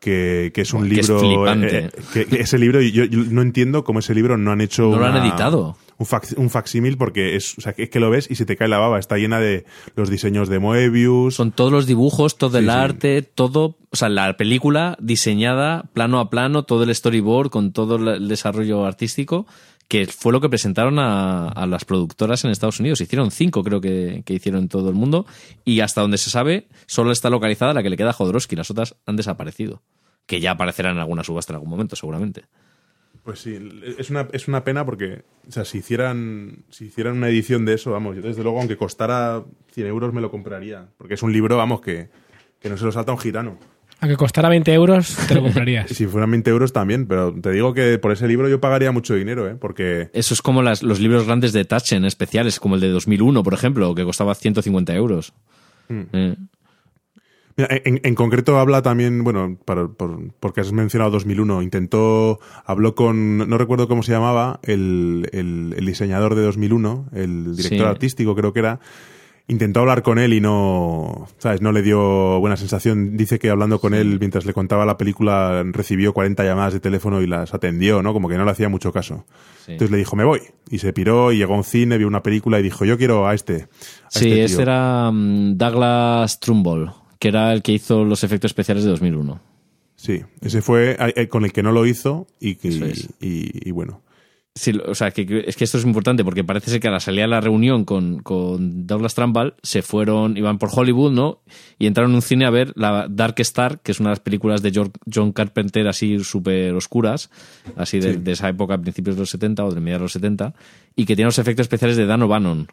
Que, que es un
Buah, que es
libro. eh, que, que ese libro, yo, yo no entiendo cómo ese libro no han hecho.
No lo han editado.
Un, fac- un facsímil, porque es, o sea, que, es que lo ves y se te cae la baba. Está llena de los diseños de Moebius.
Son todos los dibujos, todo
Sí,
el
sí.
arte, todo, o sea, la película diseñada plano a plano, todo el storyboard con todo el desarrollo artístico, que fue lo que presentaron a, las productoras en Estados Unidos. Hicieron cinco, creo que, que hicieron en todo el mundo, y hasta donde se sabe, solo está localizada la que le queda a Jodorowsky, las otras han desaparecido. Que ya aparecerán en alguna subasta en algún momento, seguramente.
Pues sí, es una, es una pena porque, o sea, si hicieran, si hicieran una edición de eso, vamos, yo desde luego, aunque costara 100 euros, me lo compraría. Porque es un libro, vamos, que, que no se lo salta un gitano.
Aunque costara 20 euros, te lo comprarías.
Si fueran 20 euros también, pero te digo que por ese libro yo pagaría mucho dinero, ¿eh? Porque,
Eso es como las- los libros grandes de Taschen especiales, como el de 2001, por ejemplo, que costaba 150 euros. Eh.
Mira, en, en concreto habla también, bueno, para- por- porque has mencionado 2001, intentó, habló con, no recuerdo cómo se llamaba, el, el- el diseñador de 2001, el director
Sí.
artístico creo que era, intentó hablar con él y no, ¿sabes? No le dio buena sensación. Dice que hablando con él mientras le contaba la película recibió 40 llamadas de teléfono y las atendió, ¿no? Como que no le hacía mucho caso.
Sí.
Entonces le dijo, me voy. Y se piró y llegó a un cine, vio una película y dijo, yo quiero a este. a
Sí,
este
este
tío".
era mm, Douglas Trumbull, que era el que hizo los efectos especiales de 2001.
Sí, ese fue eh, eh, con el que no lo hizo y, que, y bueno.
Sí, o sea, que, es que esto es importante porque parece ser que a la salida de la reunión con, con Douglas Trumbull se fueron, iban por Hollywood, ¿no? Y entraron en un cine a ver la Dark Star, que es una de las películas de George- John Carpenter así súper oscuras, así de,
Sí.
de esa época, a principios de los 70 o de mediados de los 70, y que tiene los efectos especiales de Dan O'Bannon.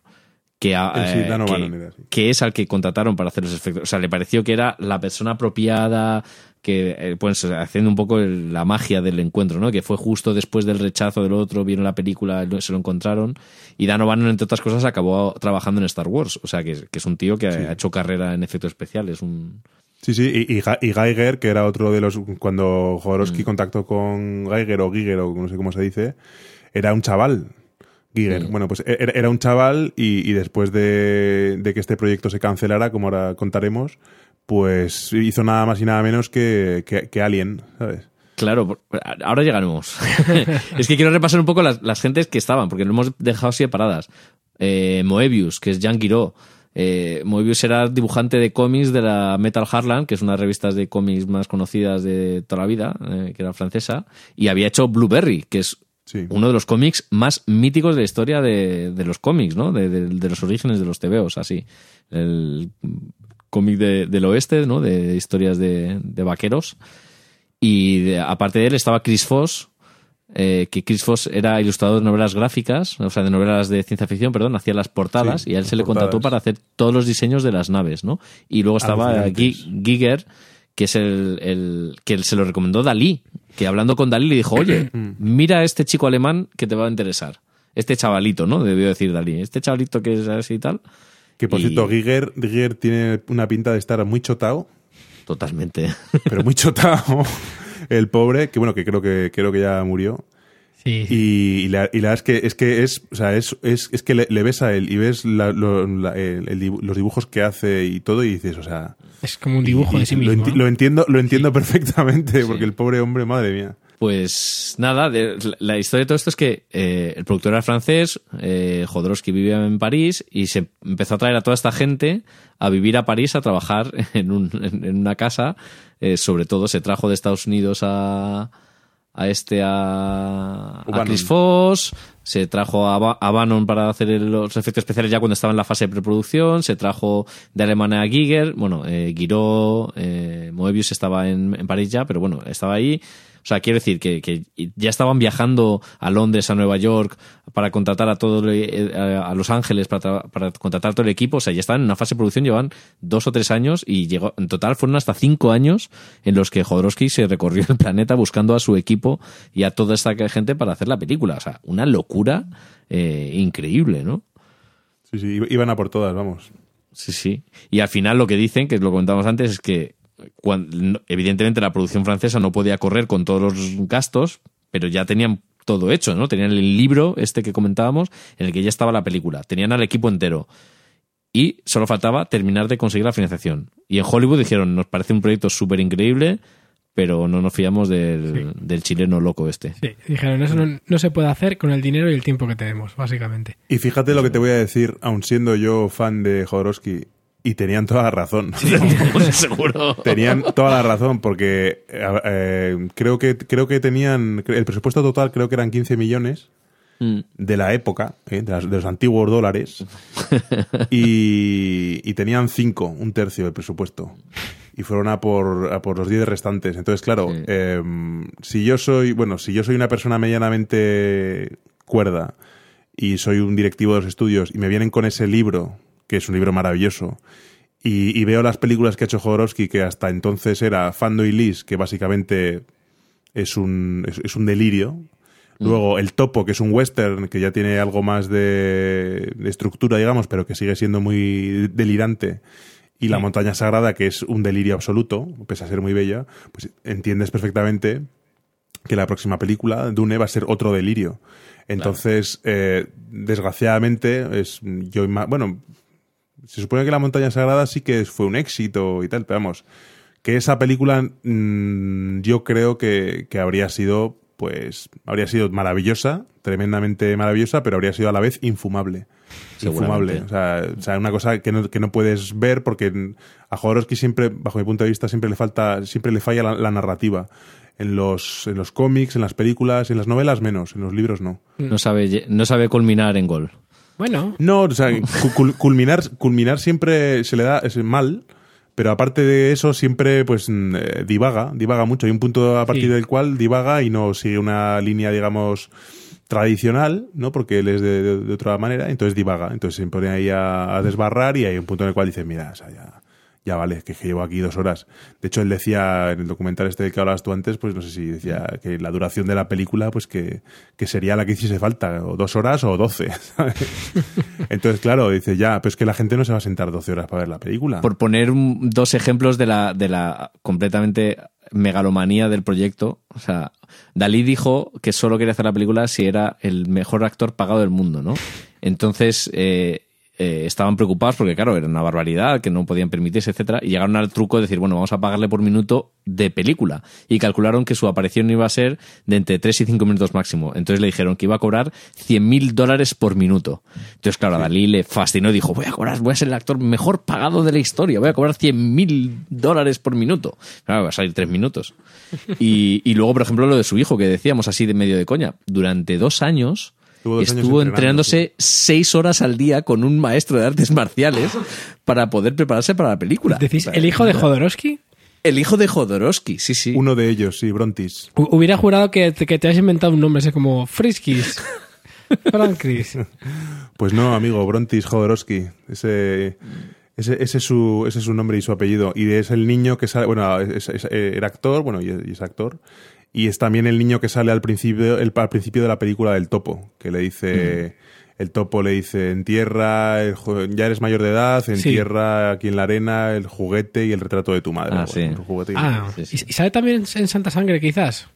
Que, a-
Eh, sí,
eh,
Dan
que- que es al que contrataron para hacer los efectos. O sea, le pareció que era la persona apropiada, que eh, pues haciendo un poco el- la magia del encuentro, ¿no? Que fue justo después del rechazo del otro, vieron la película, se lo encontraron. Y Dan O'Bannon, entre otras cosas, acabó trabajando en Star Wars. O sea, que, que es un tío que ha hecho carrera en efectos especiales. Un...
Sí, sí, y, y, Geiger, que era otro de los. Cuando Jodorowsky
Mm.
contactó con Geiger o Giger, o no sé cómo se dice, era un chaval. Giger. Bueno, pues era, era un chaval y, y después de, de que este proyecto se cancelara, como ahora contaremos, pues hizo nada más y nada menos que, que, que Alien, ¿sabes?
Claro, ahora llegaremos. es que quiero repasar un poco las, las gentes que estaban, porque lo hemos dejado así separadas. Eh, Moebius, que es Jean Guiraud. eh, Moebius era dibujante de cómics de la Metal Harland, que es una de las revistas de cómics más conocidas de toda la vida, eh, que era francesa, y había hecho Blueberry, que es
Sí.
uno de los cómics más míticos de la historia de, de los cómics, ¿no? De, de- de los orígenes de los tebeos, así. El cómic de- del oeste, ¿no? De historias de, de vaqueros. Y de- aparte de él estaba Chris Foss, eh, que Chris Foss era ilustrador de novelas gráficas, o sea, de novelas de ciencia ficción, perdón, hacía las portadas
Sí,
y a él se le contrató para hacer todos los diseños de las naves, ¿no? Y luego estaba
Alucinantes.
Gi- Giger, que es el, el que se lo recomendó Dalí, que hablando con Dalí le dijo, oye, mira a este chico alemán que te va a interesar. Este chavalito, ¿no? Debió decir Dalí. Este chavalito que es así y tal.
Que por
Y-
cierto, Giger, Giger tiene una pinta de estar muy chotao,
Totalmente.
pero muy chotao. El pobre, que bueno, que creo que creo que ya murió.
Sí,
Y, y la, y la verdad es que es que es, o sea, es, es, es que le, le ves a él y ves la- lo- la- el- el dibu- los dibujos que hace y todo y dices, o sea,
es como un dibujo
y-
de sí
lo,
mismo.
enti-
¿no?
lo entiendo, lo entiendo perfectamente, porque el pobre hombre, madre mía.
Pues nada, de- la- la historia de todo esto es que eh, el productor era francés, eh, Jodorowsky vivía en París y se empezó a traer a toda esta gente a vivir a París, a trabajar en, un- en- en una casa. Eh, sobre todo se trajo de Estados Unidos a, a este, a, a. Chris Foss, se trajo a, Ba- a Bannon para hacer el- los efectos especiales ya cuando estaba en la fase de preproducción, se trajo de Alemania a Giger, bueno, eh, Guiraud, eh, Moebius estaba en, en París ya, pero bueno, estaba ahí. O sea, quiero decir que, que ya estaban viajando a Londres, a Nueva York, para contratar a todo eh, a Los Ángeles, para contratar todo el equipo. O sea, ya estaban en una fase de producción, llevan dos o tres años y llegó, en total fueron hasta cinco años en los que Jodorowsky se recorrió el planeta buscando a su equipo y a toda esta gente para hacer la película. O sea, una locura eh, increíble, ¿no?
Sí, sí, iban a por todas, vamos.
Sí, sí. Y al final lo que dicen, que lo comentábamos antes, es que evidentemente la producción francesa no podía correr con todos los gastos, pero ya tenían todo hecho, ¿no? Tenían el libro este que comentábamos en el que ya estaba la película, tenían al equipo entero y solo faltaba terminar de conseguir la financiación. Y en Hollywood dijeron, nos parece un proyecto súper increíble, pero no nos fiamos del, del chileno loco este.
Sí, dijeron, eso no, no se puede hacer con el dinero y el tiempo que tenemos, básicamente.
Y fíjate lo que te voy a decir, aun siendo yo fan de Jodorowsky, y tenían toda la razón.
Seguro.
Tenían toda la razón, porque eh, eh, creo que creo que tenían el presupuesto total creo que eran 15 millones
Mm.
de la época, eh, de, las- de los antiguos dólares, y, y tenían 5, un tercio del presupuesto. Y fueron a por, a por los 10 restantes. Entonces, claro,
Sí.
eh, si yo soy, bueno, si yo soy una persona medianamente cuerda y soy un directivo de los estudios y me vienen con ese libro, que es un libro maravilloso, y, y veo las películas que ha hecho Jodorowsky, que hasta entonces era Fando y Lis, que básicamente es un, es, es un delirio. Luego El Topo, que es un western, que ya tiene algo más de, de estructura, digamos, pero que sigue siendo muy delirante. Y La Montaña Sagrada, que es un delirio absoluto, pese a ser muy bella, pues entiendes perfectamente que la próxima película, Dune, va a ser otro delirio. Entonces, eh, desgraciadamente, es yo bueno, se supone que La Montaña Sagrada sí que fue un éxito y tal, pero vamos, que esa película mm, yo creo que, que habría sido, pues, habría sido maravillosa, tremendamente maravillosa, pero habría sido a la vez infumable. Infumable. O sea, o sea, una cosa que no, que no puedes ver porque a Jodorowsky siempre, bajo mi punto de vista, siempre le falta, siempre le falla la, la narrativa. En los, en los cómics, en las películas, en las novelas menos, en los libros no.
No sabe, no sabe culminar en gol.
Bueno,
No, o sea, cu- cul- culminar, culminar siempre se le da es mal, pero aparte de eso siempre pues mm, eh, divaga, divaga mucho. Hay un punto a partir
Sí.
del cual divaga y no sigue una línea, digamos, tradicional, ¿no? Porque él es de, de- de otra manera, entonces divaga. Entonces se pone ahí a, a desbarrar y hay un punto en el cual dice, mira, o sea, ya, ya vale, que, llevo aquí dos horas. De hecho, él decía en el documental este del que hablabas tú antes, pues no sé si decía que la duración de la película, pues que, que sería la que hiciese falta, o dos horas o doce. Entonces, claro, dice, ya, pero es que la gente no se va a sentar 12 horas para ver la película.
Por poner un- dos ejemplos de la, de la completamente megalomanía del proyecto. O sea, Dalí dijo que solo quería hacer la película si era el mejor actor pagado del mundo, ¿no? Entonces, eh, eh, estaban preocupados porque, claro, era una barbaridad, que no podían permitirse, etcétera, y llegaron al truco de decir, bueno, vamos a pagarle por minuto de película. Y calcularon que su aparición iba a ser de entre 3 y 5 minutos máximo. Entonces le dijeron que iba a cobrar 100 mil dólares por minuto. Entonces, claro, a Dalí le fascinó y dijo, voy a cobrar, voy a ser el actor mejor pagado de la historia, voy a cobrar 100 mil dólares por minuto. Claro, va a salir 3 minutos. Y, y luego, por ejemplo, lo de su hijo, que decíamos así de medio de coña. Durante dos años
Estuvo
entrenándose seis horas al día con un maestro de artes marciales para poder prepararse para la película.
¿Decís el hijo de Jodorowsky?
El hijo de Jodorowsky, sí, sí.
Uno de ellos, sí, Brontis.
Hu- Hubiera jurado que, te- que te has inventado un nombre, ese como Friskis. Frankris.
Pues no, amigo, Brontis Jodorowsky. Ese, ese, ese, es su, ese es su nombre y su apellido. Y es el niño que sale, bueno, es- es- era actor, bueno, y es, y es actor. Y es también el niño que sale al principio, el, al principio de la película del topo, que le dice, el topo le dice, entierra, el ju- ya eres mayor de edad, entierra aquí en la arena el juguete y el retrato de tu madre.
Ah, sí.
y-
Ah,
Sí.
¿y y sale también en Santa Sangre, quizás?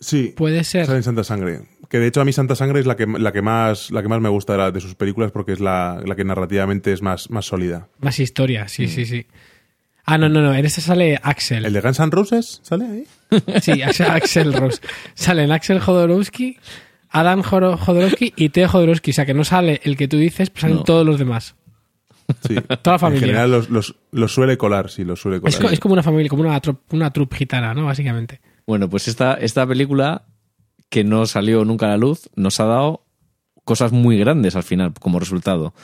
Sí.
Puede ser.
Sale en Santa Sangre. Que de hecho a mí Santa Sangre es la que, la que, más, la que más me gusta de, la- de sus películas porque es la, la que narrativamente es más, más sólida.
Más historia, sí, sí, sí. Ah, no, no, no. En ese sale Axel.
¿El de Guns N' Roses sale ahí?
Sí, Axel, Rose. Salen Axel Jodorowsky, Adam Jodorowsky y Teo Jodorowsky. O sea, que no sale el que tú dices, pues salen
No.
todos los demás.
Sí.
Toda la familia.
En general los, los, los suele colar, sí, los suele colar.
Es, co- es como una familia, como una, una troupe gitana, ¿no? Básicamente.
Bueno, pues esta, esta película, que no salió nunca a la luz, nos ha dado cosas muy grandes al final como resultado.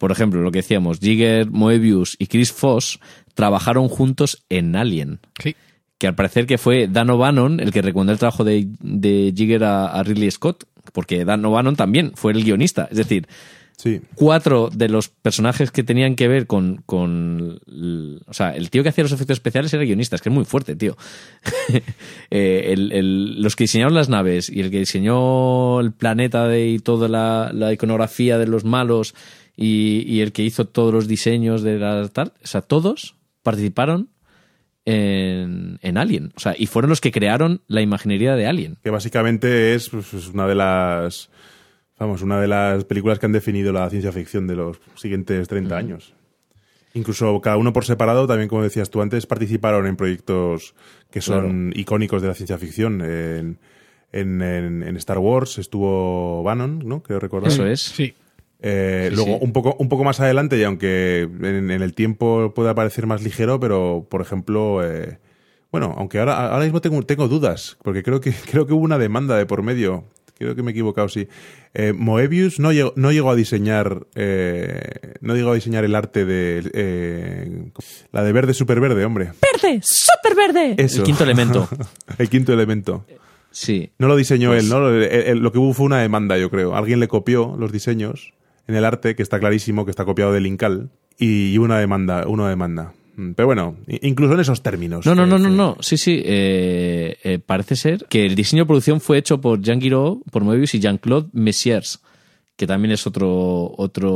Por ejemplo, lo que decíamos, Jigger, Moebius y Chris Foss trabajaron juntos en Alien.
Sí.
que al parecer que fue Dan O'Bannon el que recomendó el trabajo de, de Jigger a, a Ridley Scott, porque Dan O'Bannon también fue el guionista. Es decir,
Sí.
cuatro de los personajes que tenían que ver con, o sea, el tío que hacía los efectos especiales era guionista, es que es muy fuerte, tío. Eh, el- el- los que diseñaron las naves y el que diseñó el planeta de, y toda la, la iconografía de los malos y, y el que hizo todos los diseños de la tal, o sea, todos participaron en, en Alien. O sea, y fueron los que crearon la imaginería de Alien.
Que básicamente es pues, es una de las. Vamos, una de las películas que han definido la ciencia ficción de los siguientes 30 años. Incluso cada uno por separado, también como decías tú antes, participaron en proyectos que son icónicos de la ciencia ficción. En, en- en- en Star Wars estuvo Bannon, ¿no? Creo recordar.
Eso es.
Sí.
Eh,
Sí,
luego,
sí.
Un, poco, un poco más adelante, y aunque en, en el tiempo pueda parecer más ligero, pero por ejemplo, eh, bueno, aunque ahora, ahora mismo tengo, tengo dudas, porque creo que, creo que hubo una demanda de por medio. Creo que me he equivocado, sí. Eh, Moebius no llegó, no llegó a diseñar eh, no llegó a diseñar el arte de eh, la de verde super verde, hombre.
¡Verde! ¡Súper verde!
Eso.
El quinto elemento.
el quinto elemento.
Sí.
No lo diseñó
Pues-
él, ¿no? Lo, lo que hubo fue una demanda, yo creo. Alguien le copió los diseños en el arte, que está clarísimo que está copiado del Incal, y, una demanda, una demanda. Mm, Pero bueno, incluso en esos términos.
No, no, no, no, no. Sí, sí. eh, eh, parece ser que el diseño de producción fue hecho por Jean Guiraud, por Moebius y Jean-Claude Messiers, que también es otro, otro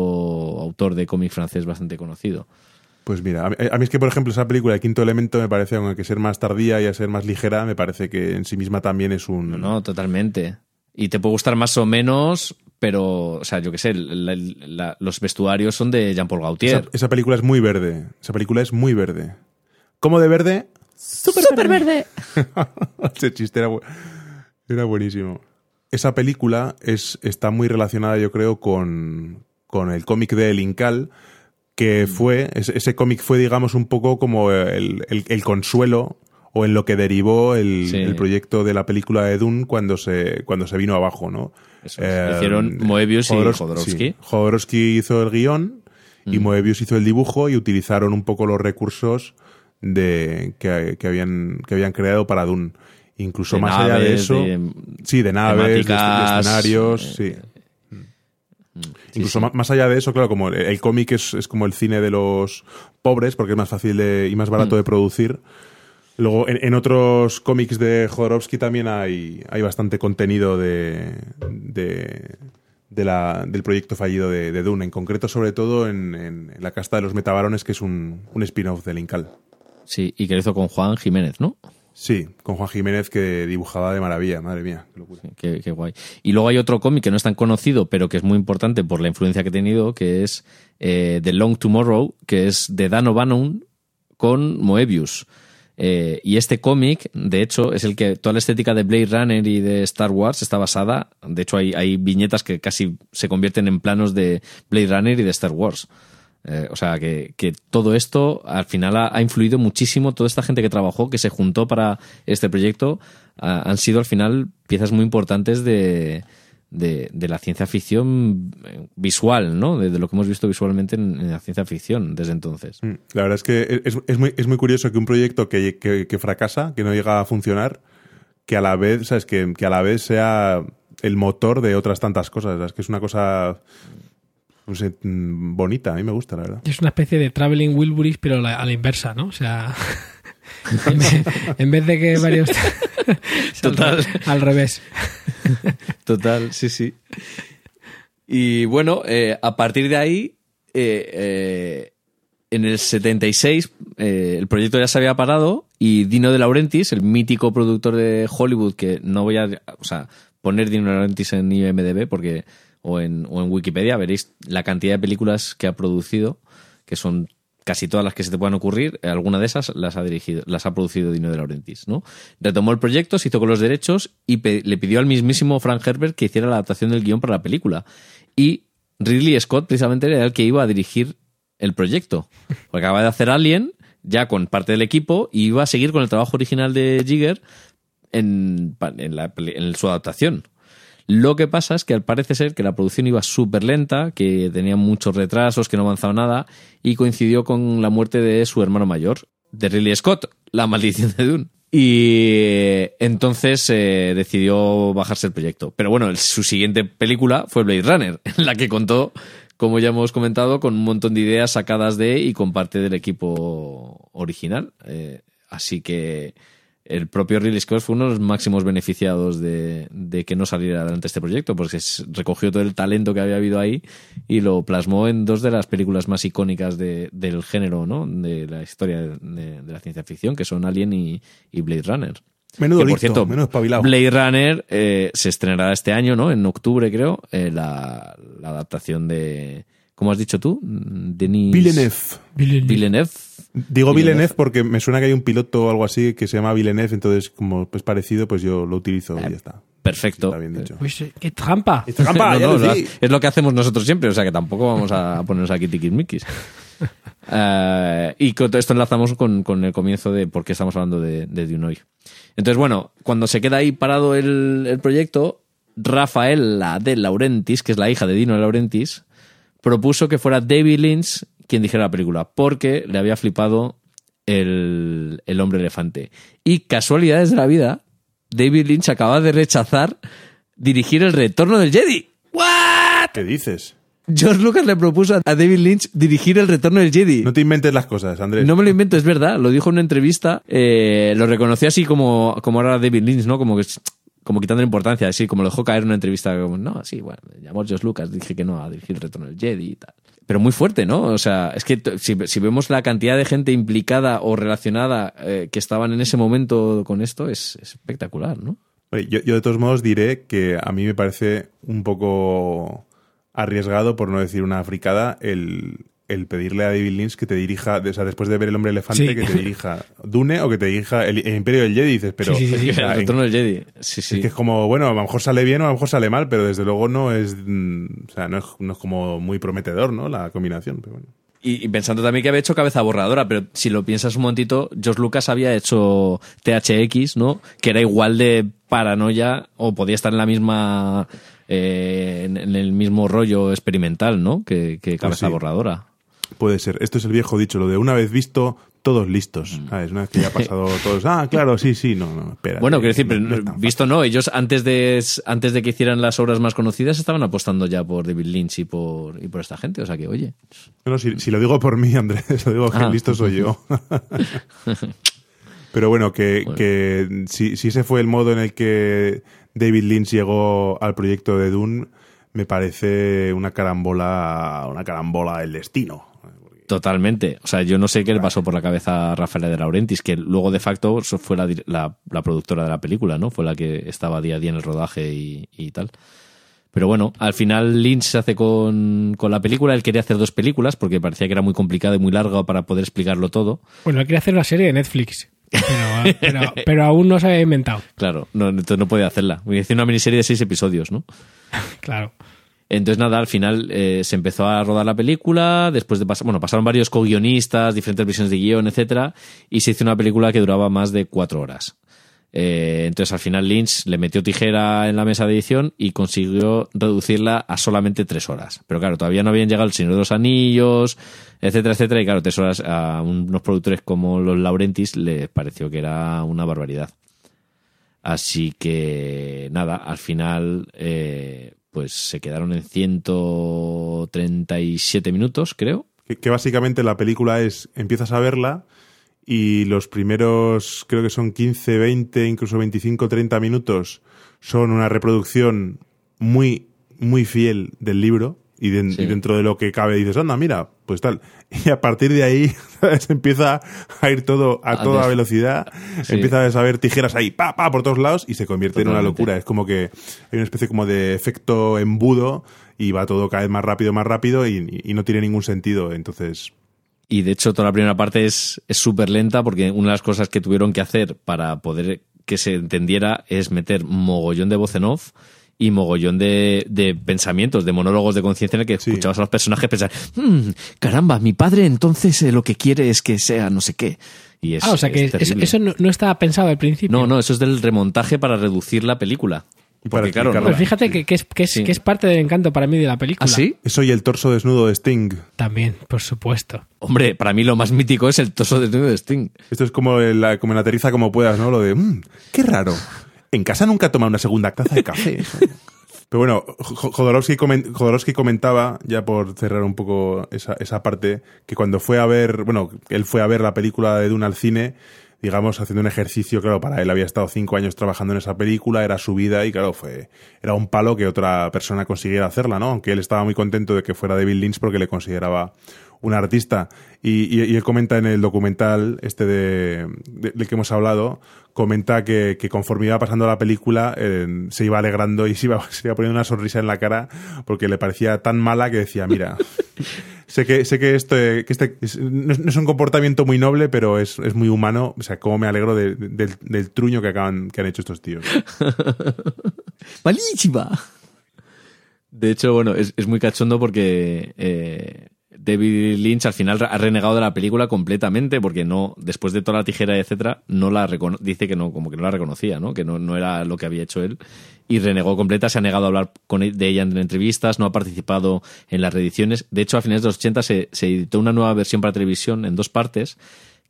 autor de cómic francés bastante conocido.
Pues mira, a mí, a mí es que, por ejemplo, esa película, El Quinto Elemento, me parece, aunque ser más tardía y a ser más ligera, me parece que en sí misma también es un...
No, no, totalmente. Y te puede gustar más o menos, pero, o sea, yo qué sé, la- la- los vestuarios son de Jean-Paul Gaultier.
esa película es muy verde. Esa película es muy verde. ¿Cómo de verde?
¡Súper verde!
Ese chiste era, bu- era buenísimo. Esa película es, está muy relacionada, yo creo, con, con el cómic de El Incal, que fue, ese, ese cómic fue, digamos, un poco como el, el- el consuelo o en lo que derivó el,
Sí.
el proyecto de la película de Dune cuando se, cuando se vino abajo, ¿no?
Eso es. Hicieron Moebius y Jodorowsky.
sí. Jodorowsky hizo el guion y Moebius hizo el dibujo y utilizaron un poco los recursos de que, que habían que habían creado para Dune. Incluso
De
más allá de eso,
de
sí, de naves, de, escenarios,
eh,
sí. Incluso ma- más allá de eso, claro, como el, el cómic es, es como el cine de los pobres, porque es más fácil de- y más barato de producir. Luego, en, en otros cómics de Jodorowsky también hay, hay bastante contenido de, de, de la, del proyecto fallido de, de Dune, en concreto, sobre todo en, en La casta de los metabarones, que es un, un spin-off del Incal.
Sí, y que lo hizo con Juan Jiménez, ¿no?
Sí, con Juan Jiménez que dibujaba de maravilla, madre mía, qué locura.
Qué, qué guay. Y luego hay otro cómic que no es tan conocido, pero que es muy importante por la influencia que ha tenido, que es eh, The Long Tomorrow, que es de Dan O'Bannon con Moebius. Eh, y este cómic, de hecho, es el que toda la estética de Blade Runner y de Star Wars está basada. De hecho, hay, viñetas que casi se convierten en planos de Blade Runner y de Star Wars. Eh, o sea, que, todo esto al final ha, influido muchísimo. Toda esta gente que trabajó, que se juntó para este proyecto, ha, han sido al final piezas muy importantes de, de, de, la ciencia ficción visual, ¿no? De, de lo que hemos visto visualmente en, en, la ciencia ficción desde entonces.
La verdad es que es, es, muy, es muy curioso que un proyecto que, que, que, fracasa, que no llega a funcionar, que a la vez, ¿sabes? Que, que a la vez sea el motor de otras tantas cosas. Es que es una cosa no sé, bonita, a mí me gusta, la verdad.
Es una especie de Traveling Wilburys, pero la, a la inversa, ¿no? O sea, en, vez, en vez de que varios...
Total.
Al, revés.
Total, sí, sí. Y bueno, eh, a partir de ahí, eh, eh, en el 76, el proyecto ya se había parado y Dino de Laurentiis, el mítico productor de Hollywood, que no voy a, o sea, poner Dino de Laurentiis en IMDB porque o en, o en Wikipedia veréis la cantidad de películas que ha producido, que son casi todas las que se te puedan ocurrir, alguna de esas las ha dirigido, las ha producido Dino de Laurentiis, ¿no? Retomó el proyecto, se hizo con los derechos y le pidió al mismísimo Frank Herbert que hiciera la adaptación del guion para la película. Y Ridley Scott precisamente era el que iba a dirigir el proyecto. Porque acaba de hacer Alien, ya con parte del equipo, y iba a seguir con el trabajo original de Jigger en, en su adaptación. Lo que pasa es que al parece ser que la producción iba súper lenta, que tenía muchos retrasos, que no avanzaba nada, y coincidió con la muerte de su hermano mayor, de Ridley Scott, La maldición de Dune. Y entonces eh, decidió bajarse el proyecto. Pero bueno, su siguiente película fue Blade Runner, en la que contó, como ya hemos comentado, con un montón de ideas sacadas de y con parte del equipo original. Eh, así que el propio Ridley Scott fue uno de los máximos beneficiados de, de, que no saliera adelante este proyecto, porque recogió todo el talento que había habido ahí y lo plasmó en dos de las películas más icónicas de, del género, ¿no? De la historia de, de, la ciencia ficción, que son Alien y, y Blade Runner.
Menudo
que, por
listo,
cierto,
menudo espabilado.
Blade Runner eh, se estrenará este año, ¿no? En octubre, creo, eh, la, la adaptación de ¿Cómo has dicho tú? Denis...
Villeneuve.
Villeneuve. Villeneuve.
Digo Villeneuve porque me suena que hay un piloto o algo así que se llama Villeneuve, entonces como es parecido, pues yo lo utilizo y ya está.
Perfecto.
Está bien dicho.
Pues, ¡Qué trampa!
¡Qué trampa!
no, no. Es lo que hacemos nosotros siempre, o sea que tampoco vamos a ponernos aquí tiquismiquis. uh, y con todo esto enlazamos con, con, el comienzo de por qué estamos hablando de, de Dune hoy. Entonces, bueno, cuando se queda ahí parado el, el proyecto, Rafaela de Laurentis, que es la hija de Dino de Laurentis, propuso que fuera David Lynch quien dijera la película, porque le había flipado el, el hombre elefante. Y casualidades de la vida, David Lynch acaba de rechazar dirigir el retorno del Jedi. ¿What?
¿Qué dices?
George Lucas le propuso a David Lynch dirigir el retorno del Jedi.
No te inventes las cosas, Andrés.
No me lo invento, es verdad. Lo dijo en una entrevista. Eh, lo reconoció así como, como era David Lynch, ¿no? Como que como quitando importancia, así como lo dejó caer en una entrevista, como, no, sí, bueno, llamó George Lucas, dije que no, a dirigir retorno del Jedi y tal. Pero muy fuerte, ¿no? O sea, es que si, si vemos la cantidad de gente implicada o relacionada eh, que estaban en ese momento con esto, es, es espectacular, ¿no?
Yo, yo de todos modos diré que a mí me parece un poco arriesgado, por no decir una fricada, el, el pedirle a David Lynch que te dirija, o sea, después de ver El Hombre Elefante,
Sí.
que te dirija Dune o que te dirija El, el Imperio del Jedi, dices, pero...
Sí, sí, sí,
o sea,
el del Jedi. Sí, sí.
Es que es como, bueno, a lo mejor sale bien o a lo mejor sale mal, pero desde luego no es, mm, o sea, no es, no es como muy prometedor, ¿no? La combinación, pero bueno.
Y, y pensando también que había hecho cabeza borradora, pero si lo piensas un momentito, George Lucas había hecho THX, ¿no? Que era igual de paranoia o podía estar en la misma. eh, en, en el mismo rollo experimental, ¿no? Que, que cabeza
sí.
borradora.
Puede ser. Esto es el viejo dicho, lo de una vez visto, todos listos. ¿Sabes? Una vez que ya ha pasado todos, ah, claro, sí, sí, no, no, espera.
Bueno, quiero decir,
no
visto no, ellos antes de, antes de que hicieran las obras más conocidas estaban apostando ya por David Lynch y por, y por esta gente, o sea que, oye.
No, si, si lo digo por mí, Andrés, lo digo que
Ah.
listo soy yo. Pero bueno, que, que si, si ese fue el modo en el que David Lynch llegó al proyecto de Dune, me parece una carambola, una carambola del destino.
Totalmente. O sea, yo no sé qué le pasó por la cabeza a Rafaela de Laurentiis, que luego de facto fue la, la, la productora de la película, ¿no? Fue la que estaba día a día en el rodaje y, y tal. Pero bueno, al final Lynch se hace con, con, la película. Él quería hacer dos películas porque parecía que era muy complicado y muy largo para poder explicarlo todo.
Bueno, él quería hacer una serie de Netflix. Pero, pero, pero aún no se había inventado.
Claro, no, entonces no podía hacerla. Voy a decir una miniserie de seis episodios, ¿no?
claro.
Entonces, nada, al final eh, se empezó a rodar la película, después de pasar, bueno, pasaron varios co-guionistas, diferentes visiones de guion, etcétera, y se hizo una película que duraba más de cuatro horas. Eh, entonces, al final Lynch le metió tijera en la mesa de edición y consiguió reducirla a solamente tres horas. Pero claro, todavía no habían llegado El Señor de los Anillos, etcétera, etcétera, y claro, tres horas a unos productores como los Laurentis les pareció que era una barbaridad. Así que, nada, al final, eh, pues se quedaron en 137 minutos, creo.
Que, que, básicamente la película es, empiezas a verla y los primeros, creo que son 15, 20, incluso 25, 30 minutos son una reproducción muy, muy fiel del libro. Y, de, sí. y, dentro de lo que cabe dices, anda, mira, pues tal. Y a partir de ahí ¿sabes? empieza a ir todo a toda velocidad, sí. empieza a saber tijeras ahí, pa, pa, por todos lados y se convierte Totalmente. en una locura. Es como que hay una especie como de efecto embudo y va todo cada vez más rápido, más rápido y, y no tiene ningún sentido. Entonces,
y de hecho toda la primera parte es súper lenta porque una de las cosas que tuvieron que hacer para poder que se entendiera es meter mogollón de voz en off y mogollón de, de pensamientos, de monólogos de conciencia en el que sí. escuchabas a los personajes pensar, mmm, caramba, mi padre entonces eh, lo que quiere es que sea no sé qué. Y es,
ah, o sea que eso, eso no, no, estaba pensado al principio.
No, no, eso es del remontaje para reducir la película.
Porque, claro,
no. Pero fíjate que, que, es, que, es, sí. que es parte del encanto para mí de la película.
¿Ah, sí?
Eso y el torso desnudo de Sting.
También, por supuesto.
Hombre, para mí lo más mítico es el torso desnudo de Sting.
Esto es como la, como en aterriza como puedas, ¿no? Lo de, mmm, qué raro. En casa nunca toma una segunda taza de café. Pero bueno, Jodorowsky, Jodorowsky, comentaba, ya por cerrar un poco esa, esa parte, que cuando fue a ver, bueno, él fue a ver la película de Dune al cine, digamos, haciendo un ejercicio, claro, para él había estado cinco años trabajando en esa película, era su vida y claro, fue, era un palo que otra persona consiguiera hacerla, ¿no? Aunque él estaba muy contento de que fuera David Lynch porque le consideraba un artista. Y, y, y, él comenta en el documental, este de, de, del que hemos hablado, comenta que, que conforme iba pasando la película, eh, se iba alegrando y se iba, se iba poniendo una sonrisa en la cara porque le parecía tan mala que decía, mira, sé que, sé que esto, que este no es un comportamiento muy noble, pero es, es muy humano. O sea, cómo me alegro de, de, del, del, truño que acaban, que han hecho estos tíos.
Malísima. De hecho, bueno, es, es muy cachondo porque eh, David Lynch al final ha renegado de la película completamente porque no, después de toda la tijera, etcétera, no la dice que no, como que no la reconocía, ¿no? Que no, no era lo que había hecho él y renegó completa, se ha negado a hablar con de ella en entrevistas, no ha participado en las reediciones. De hecho, a finales de los 80 se, se editó una nueva versión para televisión en dos partes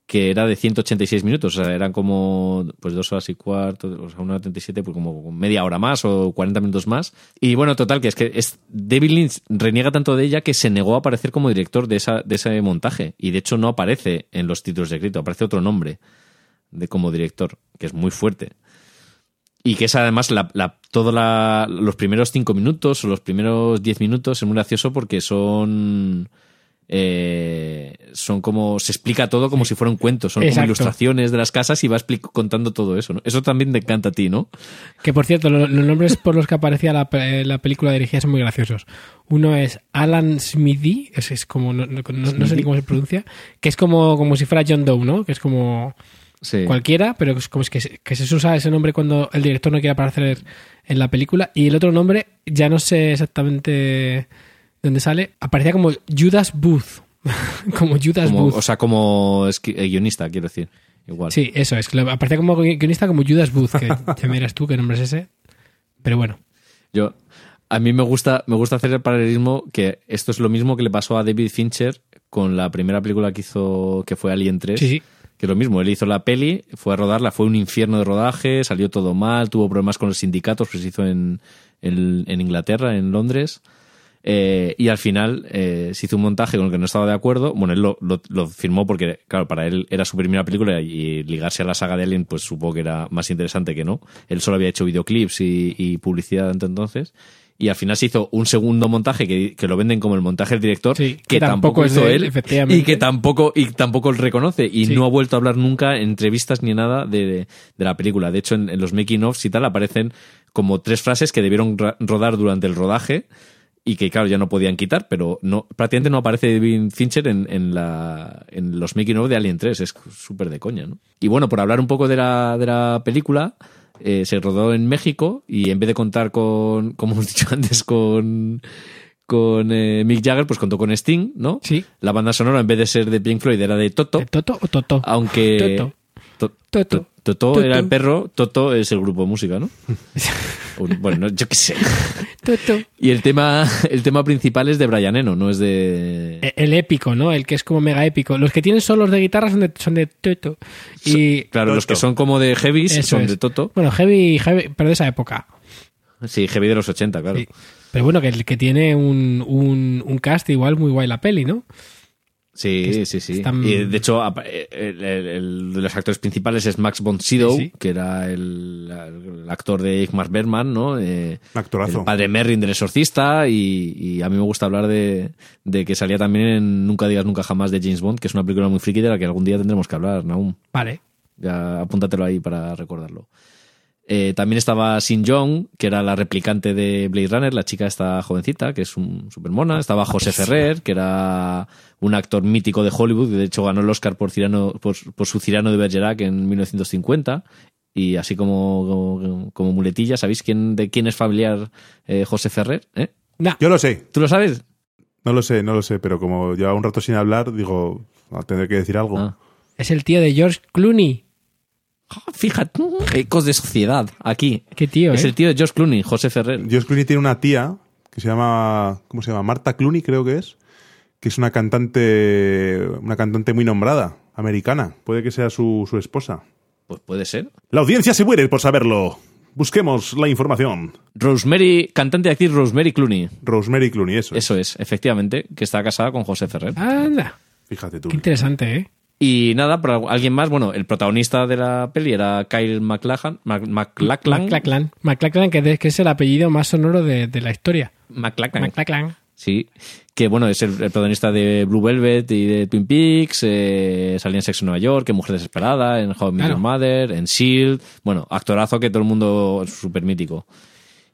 que era de 186 minutos, o sea, eran como pues dos horas y cuarto, o sea, una 37, pues como media hora más o 40 minutos más. Y bueno, total, que es que es, David Lynch reniega tanto de ella que se negó a aparecer como director de, esa, de ese montaje. Y de hecho no aparece en los títulos de escrito, aparece otro nombre de como director, que es muy fuerte. Y que es además la, todos los primeros cinco minutos o los primeros diez minutos es muy gracioso porque son eh, son como se explica todo como si fuera un cuento son Exacto. como ilustraciones de las casas y va contando todo eso ¿no? eso también te encanta a ti ¿no?
que por cierto lo, los nombres por los que aparecía la, la, película dirigida son muy graciosos uno es Alan Smithy es, es como no, no, no, sé ni cómo se pronuncia que es como, como si fuera John Doe ¿no? que es como Sí. cualquiera, pero es como es que, que, se usa ese nombre cuando el director no quiere aparecer en la película. Y el otro nombre, ya no sé exactamente donde sale, aparecía como Judas Booth. como Judas
como,
Booth.
O sea, como eh, guionista, quiero decir. Igual.
Sí, eso es. Aparecía como guionista como Judas Booth, que me dirás tú qué nombre es ese. Pero bueno.
Yo, a mí me gusta, me gusta hacer el paralelismo que esto es lo mismo que le pasó a David Fincher con la primera película que hizo, que fue Alien 3.
Sí, sí.
Que lo mismo, él hizo la peli, fue a rodarla, fue un infierno de rodaje, salió todo mal, tuvo problemas con los sindicatos, pues se hizo en, en, en Inglaterra, en Londres. Eh, y al final eh, se hizo un montaje con el que no estaba de acuerdo. Bueno, él lo, lo, lo, firmó porque, claro, para él era su primera película y ligarse a la saga de Alien, pues supo que era más interesante que no. Él solo había hecho videoclips y, y publicidad hasta entonces. y al final se hizo un segundo montaje que, que lo venden como el montaje del director,
Sí,
que,
que tampoco
tampoco hizo
él,
y que tampoco y tampoco él reconoce y
Sí.
no ha vuelto a hablar nunca en entrevistas ni nada de, de- la película. De hecho, en, en los making offs y tal aparecen como tres frases que debieron rodar durante el rodaje y que claro ya no podían quitar, pero no prácticamente no aparece David Fincher en, en, la, en los making of de Alien 3, es súper de coña, ¿no? Y bueno, por hablar un poco de la, de la película, eh, se rodó en México y en vez de contar con, como hemos dicho antes, con con eh, Mick Jagger, pues contó con Sting, ¿no?
Sí.
La banda sonora, en vez de ser de Pink Floyd, era de Toto.
¿De Toto o Toto?
Aunque.
Toto.
To-
Toto.
to- Toto
Toto.
era el perro, Toto es el grupo de música, ¿no? Bueno, no, yo qué sé.
Toto.
Y el tema, el tema principal es de Brian Eno, no es de.
E- El épico, ¿no? El que es como mega épico. Los que tienen solos de guitarra son de, son de Toto. Y
Claro, los que son como de heavies
eso
son
es.
de Toto.
Bueno, heavy, heavy, pero de esa época.
Sí, heavy de los 80, claro.
Sí. Pero bueno, que, que tiene un, un, un cast igual muy guay la peli, ¿no?
Sí, sí, sí.
están-
Y de hecho, el, el- el de los actores principales es Max von Sydow,
Sí, sí.
que era el, el actor de Igmar Bergman, ¿no? Eh,
actorazo.
El padre Merrin del exorcista y, y a mí me gusta hablar de, de que salía también en Nunca digas nunca jamás de James Bond, que es una película muy friki de la que algún día tendremos que hablar, Naum.
Vale.
Ya apúntatelo ahí para recordarlo. Eh, también estaba Sin Jong, que era la replicante de Blade Runner, la chica esta jovencita, que es un super mona. Estaba José Ferrer, que era un actor mítico de Hollywood, que de hecho ganó el Oscar por, Cirano, por, por su Cirano de Bergerac en 1950. Y así como, como, como muletilla, ¿sabéis quién, de quién es familiar eh, José Ferrer? ¿Eh?
Nah,
Yo lo sé,
¿Tú lo sabes?
no lo sé, no lo sé, pero como lleva un rato sin hablar, digo, a tener que decir algo.
Ah.
es el tío de George Clooney.
Ah, Fíjate, ecos de sociedad, aquí.
Qué tío,
Es
¿eh?
el tío de George Clooney, José Ferrer.
George Clooney tiene una tía que se llama, ¿cómo se llama? Marta Clooney creo que es, que es una cantante, una cantante muy nombrada, americana. Puede que sea su, su esposa.
Pues puede ser.
La audiencia se muere por saberlo. Busquemos la información.
Rosemary, cantante y actriz Rosemary Clooney.
Rosemary Clooney, eso. es.
Eso es, efectivamente, que está casada con José Ferrer.
Anda.
Fíjate tú.
Qué interesante, ¿eh?
Y nada, por al- alguien más, bueno, el protagonista de la peli era Kyle MacLachlan. Mac- MacLachlan.
McLachlan. McLachlan, que, es el apellido más sonoro de, de la historia.
MacLachlan.
McLachlan.
Sí, que bueno, es el, el protagonista de Blue Velvet y de Twin Peaks, eh, salía en Sexo en Nueva York, en Mujer Desesperada, en How I Met. Your Mother, en S.H.I.E.L.D., bueno, actorazo que todo el mundo es súper mítico.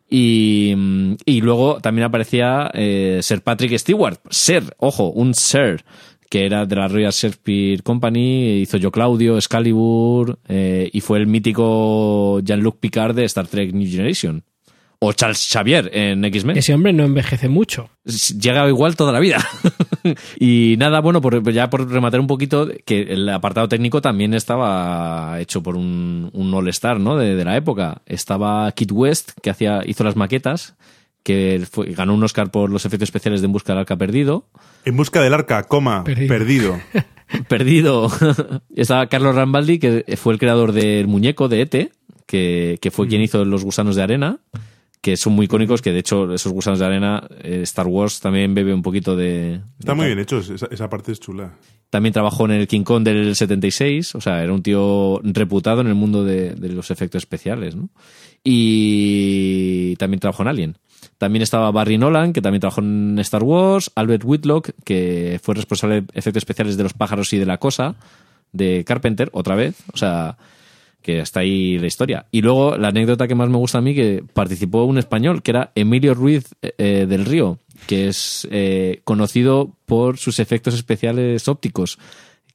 Y, mm, y luego también aparecía eh, Sir Patrick Stewart, Sir, ojo, un Sir, que era de la Royal Shakespeare Company, hizo Yo Claudio, Excalibur, eh, y fue el mítico Jean-Luc Picard de Star Trek New Generation. O Charles Xavier en X-Men
Ese hombre no envejece mucho.
llega igual toda la vida. y nada, bueno, por, ya por rematar un poquito, que el apartado técnico también estaba hecho por un, un all-star, ¿no? De, de la época. Estaba Kid West, que hacía, hizo las maquetas, que fue- ganó un Oscar por los efectos especiales de En busca del arca perdido.
En busca del arca, coma,
Perdido.
perdido.
Perdido. Estaba Carlos Rambaldi, que fue el creador del muñeco de Ete, que, que fue quien hizo los gusanos de arena, que son muy icónicos, que de hecho esos gusanos de arena, eh, Star Wars también bebe un poquito de...
Está
de
muy
tal.
bien hecho, esa, esa parte es chula.
También trabajó en el King Kong del 76, o sea, era un tío reputado en el mundo de, de los efectos especiales, ¿no? Y también trabajó en Alien. También estaba Barry Nolan, que también trabajó en Star Wars, Albert Whitlock, que fue responsable de efectos especiales de los pájaros y de la cosa, de Carpenter, otra vez, o sea, que está ahí la historia. Y luego la anécdota que más me gusta a mí, que participó un español, que era Emilio Ruiz eh, del Río, que es eh, conocido por sus efectos especiales ópticos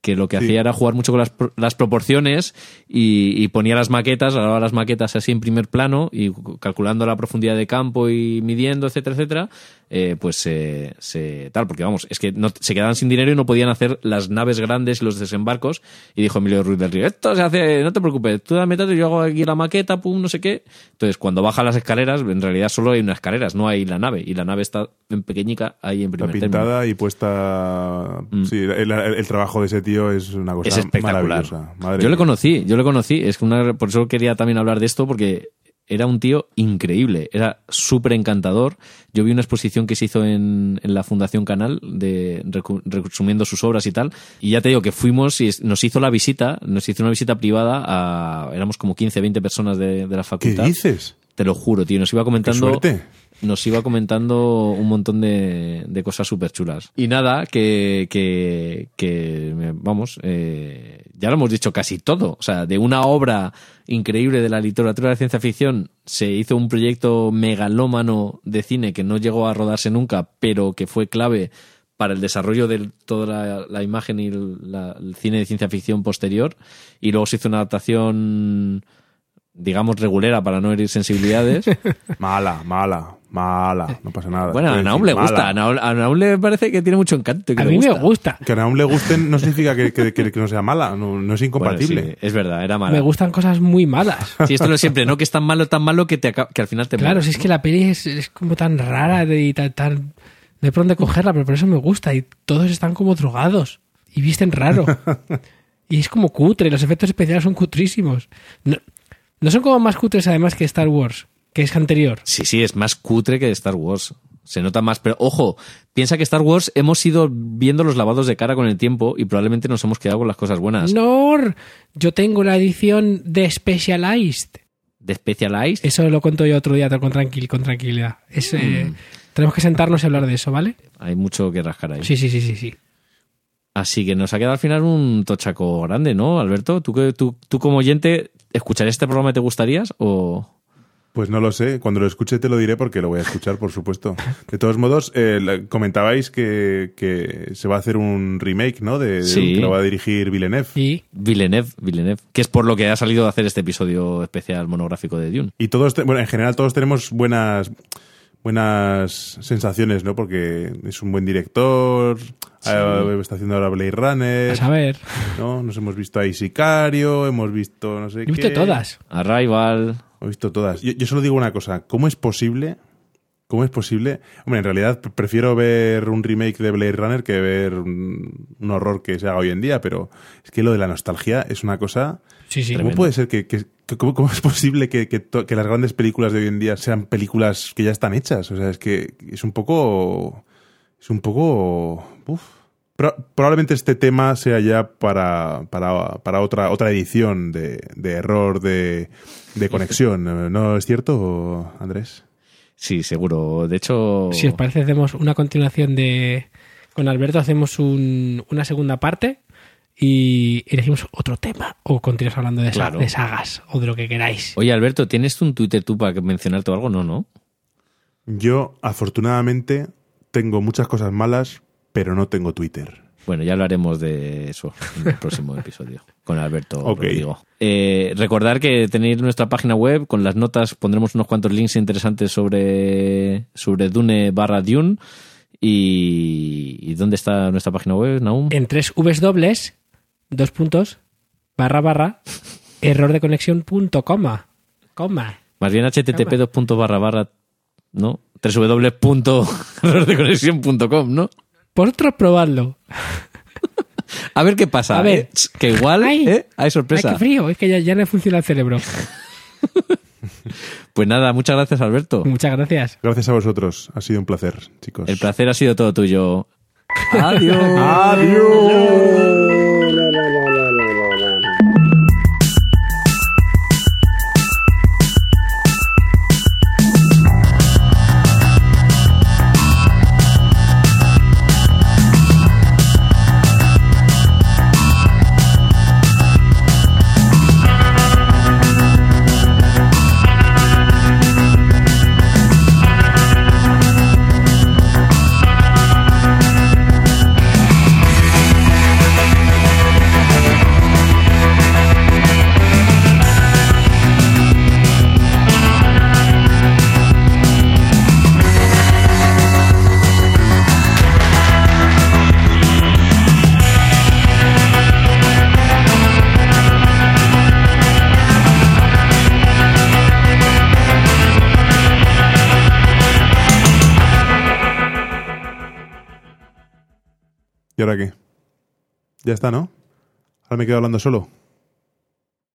que lo que
Sí.
hacía era jugar mucho con las, las proporciones y, y ponía las maquetas, grababa las maquetas así en primer plano y cu- calculando la profundidad de campo y midiendo, etcétera, etcétera, eh, pues se, se- tal, porque vamos, es que no, se quedaban sin dinero y no podían hacer las naves grandes y los desembarcos y dijo Emilio Ruiz del Río, esto se hace, no te preocupes, tú dame tanto y yo hago aquí la maqueta, pum, no sé qué. Entonces, cuando baja las escaleras, en realidad solo hay unas escaleras, no hay la nave y la nave está en pequeñica ahí en
Está
primer término.
pintada y puesta. Sí, el, trabajo de ese tío es una cosa
Mm. es espectacular.
maravillosa. Madre
yo le conocí, yo le conocí, es que una, por eso quería también hablar de esto porque era un tío increíble, era súper encantador. Yo vi una exposición que se hizo en, en la Fundación Canal de resumiendo sus obras y tal, y ya te digo que fuimos y nos hizo la visita, nos hizo una visita privada a éramos como 15, 20 personas de, de la
¿Qué
facultad.
dices?
Te lo juro, tío. Nos iba
Qué
comentando.
suerte.
Nos iba comentando un montón de, de cosas súper chulas. Y nada, que, que, que vamos, eh, ya lo hemos dicho casi todo. O sea, de una obra increíble de la literatura de ciencia ficción se hizo un proyecto megalómano de cine que no llegó a rodarse nunca, pero que fue clave para el desarrollo de toda la, imagen y el, la- el cine de ciencia ficción posterior. Y luego se hizo una adaptación, digamos, regulera para no herir sensibilidades.
Mala, mala, mala. No pasa nada.
Bueno, a Naum le gusta. A Naum, a Naum le parece que tiene mucho encanto. y que
A
le
mí me gusta.
Que a Naum le gusten no significa que, que- que- que no sea mala. No, no es
Bueno,
incompatible.
sí, es verdad, era mala.
Me gustan cosas muy malas.
Sí, esto lo es siempre, ¿no? Que es tan malo, tan malo que, te que al final te
Claro,
mueres,
si es
¿no?
que la peli es, es como tan rara de- y tan, tan- No hay por dónde cogerla, pero por eso me gusta. Y todos están como drogados. Y visten raro. y es como cutre. Los efectos especiales son cutrísimos. No, no son como más cutres además que Star Wars, que es anterior.
Sí, sí, es más cutre que Star Wars. Se nota más, pero ojo, piensa que Star Wars hemos ido viendo los lavados de cara con el tiempo y probablemente nos hemos quedado con las cosas buenas.
No, yo tengo la edición de Specialized.
De Specialized,
Eso lo cuento yo otro día con, tranquil, con tranquilidad. Es, eh, Tenemos que sentarnos y hablar de eso, ¿vale?
hay mucho que rascar ahí.
Sí, sí, sí, sí, sí.
Así que nos ha quedado al final un tochaco grande, ¿no, Alberto? ¿Tú, tú, tú como oyente, ¿escuchar este programa te gustarías o...?
Pues no lo sé. Cuando lo escuche te lo diré porque lo voy a escuchar, por supuesto. De todos modos, eh, comentabais que, que se va a hacer un remake, ¿no? De, de-
Sí.
que lo va a dirigir Villeneuve.
Y
Villeneuve, Villeneuve, que es por lo que ha salido de hacer este episodio especial monográfico de Dune.
Y todos, te- bueno, en general todos tenemos buenas buenas sensaciones, ¿no? Porque es un buen director, está haciendo ahora Blade Runner,
a saber.
¿no? Nos hemos visto ahí Sicario, hemos visto no sé
He visto
qué.
todas.
Arrival,
Hemos visto todas. Yo, yo solo digo una cosa, ¿cómo es posible? ¿Cómo es posible? Hombre, en realidad pre- prefiero ver un remake de Blade Runner que ver un, un horror que se haga hoy en día, pero es que lo de la nostalgia es una cosa...
Sí, sí.
¿Cómo
Tremendo.
puede ser que, que- que- cómo, cómo es posible que, que to- que las grandes películas de hoy en día sean películas que ya están hechas? O sea, es que es un poco... Es un poco... uf. Pro- probablemente este tema sea ya para, para, para otra, otra edición de, de error de, de conexión. ¿No es cierto, Andrés?
sí, seguro. De hecho,
Si os parece, hacemos una continuación de. Con Alberto hacemos un- una segunda parte y elegimos otro tema. O continuamos hablando de, sa-
Claro.
de sagas o de lo que queráis.
Oye, Alberto, ¿tienes un Twitter tú para mencionarte o algo? No, no.
Yo, afortunadamente, tengo muchas cosas malas, pero no tengo Twitter.
Bueno, ya hablaremos de eso en el próximo episodio con Alberto
Ok.
Rodrigo. Eh, recordar que tenéis nuestra página web, con las notas pondremos unos cuantos links interesantes sobre, sobre Dune barra Dune. Y, ¿Y dónde está nuestra página web, Naum?
En tres Vs dobles, dos puntos, barra barra, error de conexión punto coma. Coma.
Más bien http dos puntos barra barra, ¿no? www.errordeconexión.com, ¿no?
Vosotros probadlo.
A ver qué pasa.
A ver.
¿eh? Que igual,
Ay.
¿eh? Hay
Ay,
sorpresa.
qué frío, es que ya, ya no funciona el cerebro.
Pues nada, muchas gracias, Alberto.
Muchas gracias.
Gracias a vosotros. Ha sido un placer, chicos.
El placer ha sido todo tuyo. Adiós.
¿Y qué? Ya está, ¿no? Ahora me quedo hablando solo.